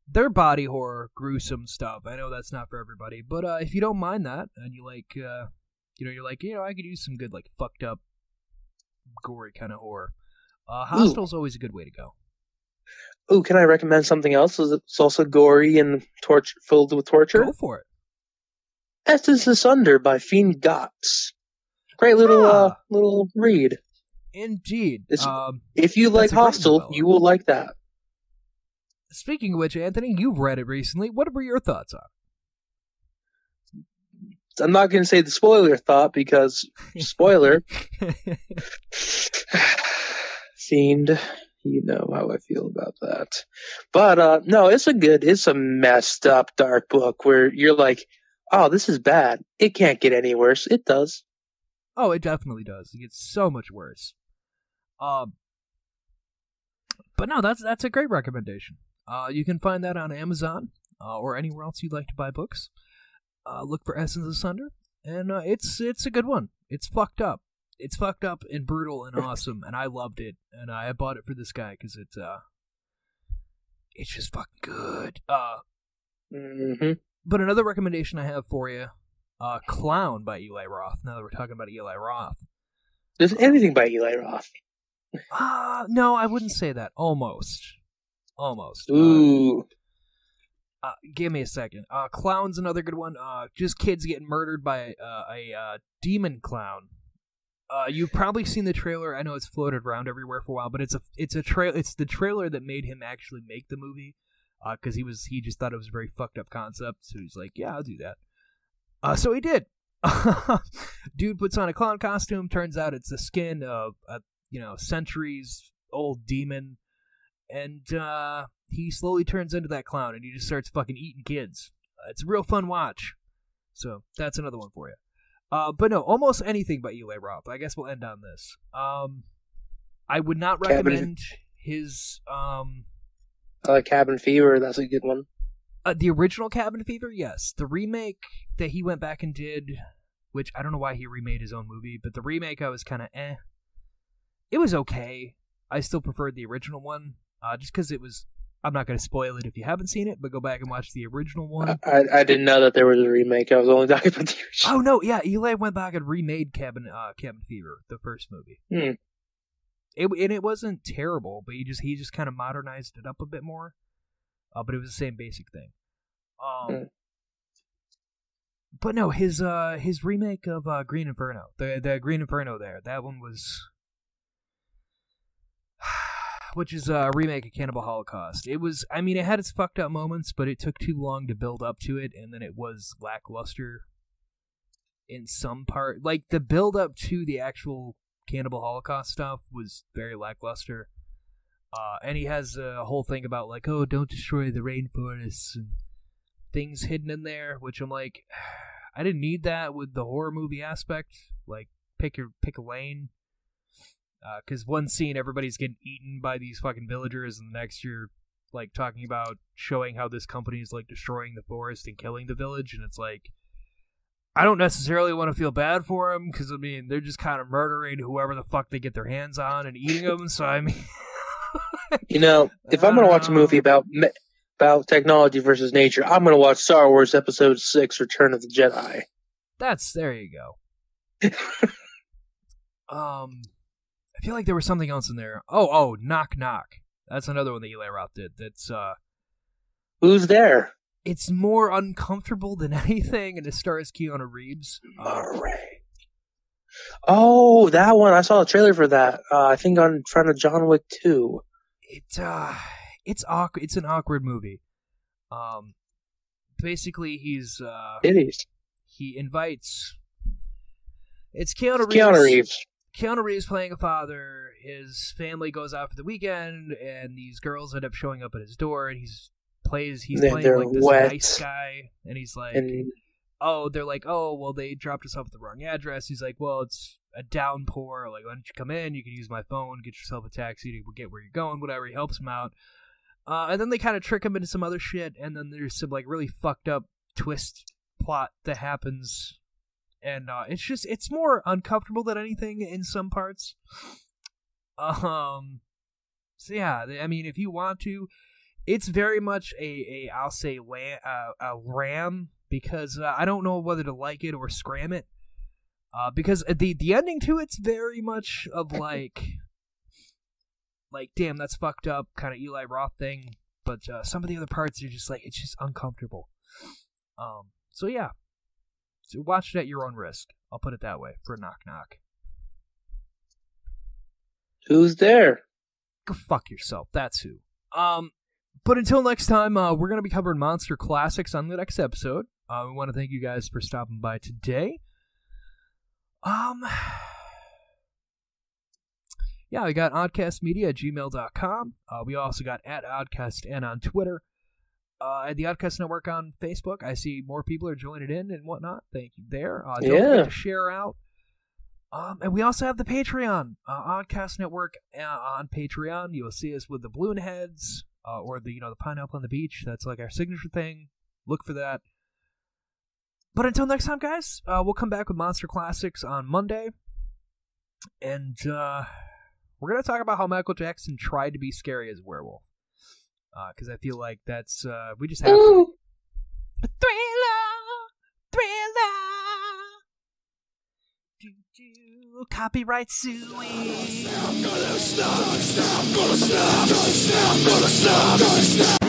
they're body horror, gruesome stuff. I know that's not for everybody, but uh, if you don't mind that, and you like, uh, you know, you're like, you know, I could use some good like fucked up, gory kind of horror. Uh, Hostel's always a good way to go. Ooh, can I recommend something else? It's also gory and torture filled with torture. Go for it. Estes Asunder by Fiend Gots. Great little uh Ah. little read. Indeed. Um, If you like Hostel, you will like that. speaking of which, Anthony, you've read it recently. What were your thoughts on? it? I'm not going to say the spoiler thought because spoiler? Fiend. You know how I feel about that. But uh no, it's a good, it's a messed up dark book where you're like, oh, this is bad. It can't get any worse. It does. Oh, it definitely does. It gets so much worse. Um, but no, that's that's a great recommendation. Uh, you can find that on Amazon uh, or anywhere else you'd like to buy books. Uh, look for Essence Asunder, and uh, it's it's a good one. It's fucked up. It's fucked up and brutal and awesome, and I loved it. And I bought it for this guy because it's uh, it's just fucking good. Uh, hmm but another recommendation I have for you, uh, Clown by Eli Roth. Now that we're talking about Eli Roth. There's anything by Eli Roth. Uh, no, I wouldn't say that. Almost. Almost. Uh, Ooh. Uh, give me a second. Uh, clown's another good one. Uh, just kids getting murdered by uh, a uh, demon clown. Uh, you've probably seen the trailer. I know it's floated around everywhere for a while, but it's a it's a trail. It's the trailer that made him actually make the movie, because he was he just thought it was a very fucked up concept. So he's like, yeah, I'll do that. Uh, so he did. Dude puts on a clown costume. Turns out it's the skin of a you know centuries old demon, and uh, he slowly turns into that clown, and he just starts fucking eating kids. Uh, it's a real fun watch. So that's another one for you. Uh, but no, almost anything by Eli Roth. I guess we'll end on this. Um, I would not Cabin- recommend his um Uh, Cabin Fever, that's a good one. uh, the original Cabin Fever. Yes, the remake that he went back and did, which I don't know why he remade his own movie, but the remake I was kind of eh. It was okay. I still preferred the original one, uh, just because it was. I'm not going to spoil it if you haven't seen it, but go back and watch the original one. I, I didn't know that there was a remake. I was only talking about the original. Oh no, yeah, Eli went back and remade Cabin uh, Cabin Fever, the first movie. Hmm. It and it wasn't terrible, but he just he just kind of modernized it up a bit more. Uh, but it was the same basic thing. Um, Hmm. but no, his uh his remake of uh, Green Inferno, the the Green Inferno there, that one was, which is a remake of Cannibal Holocaust. It was, I mean, it had its fucked up moments, but it took too long to build up to it, and then it was lackluster in some part. Like the build up to the actual Cannibal Holocaust stuff was very lackluster. Uh, and he has a whole thing about like, oh, don't destroy the rainforests and things hidden in there, which I'm like, I didn't need that with the horror movie aspect. Like, pick your pick a lane. Because one scene, everybody's getting eaten by these fucking villagers, and the next you're like talking about showing how this company is like destroying the forest and killing the village, and it's like, I don't necessarily want to feel bad for them because I mean they're just kind of murdering whoever the fuck they get their hands on and eating them. So I mean, You know, if I'm gonna watch a movie about about technology versus nature, I'm gonna watch Star Wars Episode Six: Return of the Jedi. That's there you go. um, I feel like there was something else in there. Oh, oh, knock knock. That's another one that Eli Roth did. That's uh, Who's there? it's more uncomfortable than anything, and it stars Keanu Reeves. Uh, Murray. Oh, that one! I saw a trailer for that. Uh, I think on front of John Wick Two. it uh, it's awkward. It's an awkward movie. Um, basically, he's uh, It is he invites. It's Keanu Reeves. Keanu Reeves. Keanu Reeves playing a father. His family goes out for the weekend, and these girls end up showing up at his door, and he's plays. He's They're- playing they're like this wet. nice guy, and he's like, And "Oh, they're like, oh, well, they dropped us off at the wrong address." He's like, "Well, it's a downpour. Like, why don't you come in? You can use my phone, get yourself a taxi to get where you're going, whatever." He helps him out, uh, and then they kind of trick him into some other shit, and then there's some like really fucked up twist plot that happens and uh, it's just it's more uncomfortable than anything in some parts. Um, so yeah, I mean, if you want to, it's very much a a I'll say uh, a ram because uh, I don't know whether to like it or scram it. Uh, because the the ending to it's very much of like, like damn, that's fucked up kind of Eli Roth thing. But uh, some of the other parts are just like it's just uncomfortable. Um, so yeah, watch it at your own risk. I'll put it that way for a knock knock. who's there? Go fuck yourself. That's who. Um, but until next time, uh, we're gonna be covering monster classics on the next episode. Uh, we want to thank you guys for stopping by today. Um, yeah, we got oddcastmedia at gmail.com. Uh, we also got at oddcastn on Twitter. Uh, at the Oddcast Network on Facebook. I see more people are joining in and whatnot. Thank you there. Uh, don't Yeah. forget to share out. Um, and we also have the Patreon, uh, Oddcast Network uh, on Patreon. You'll see us with the balloon heads, uh, or the you know the pineapple on the beach. That's like our signature thing. Look for that. But until next time, guys, uh, we'll come back with Monster Classics on Monday, and uh, we're gonna talk about how Michael Jackson tried to be scary as a werewolf. Because I feel like that's uh, we just have to. Thriller, thriller. Do, do, copyright suing. Gonna stop, stop, gonna stop, stop, gonna stop, stop.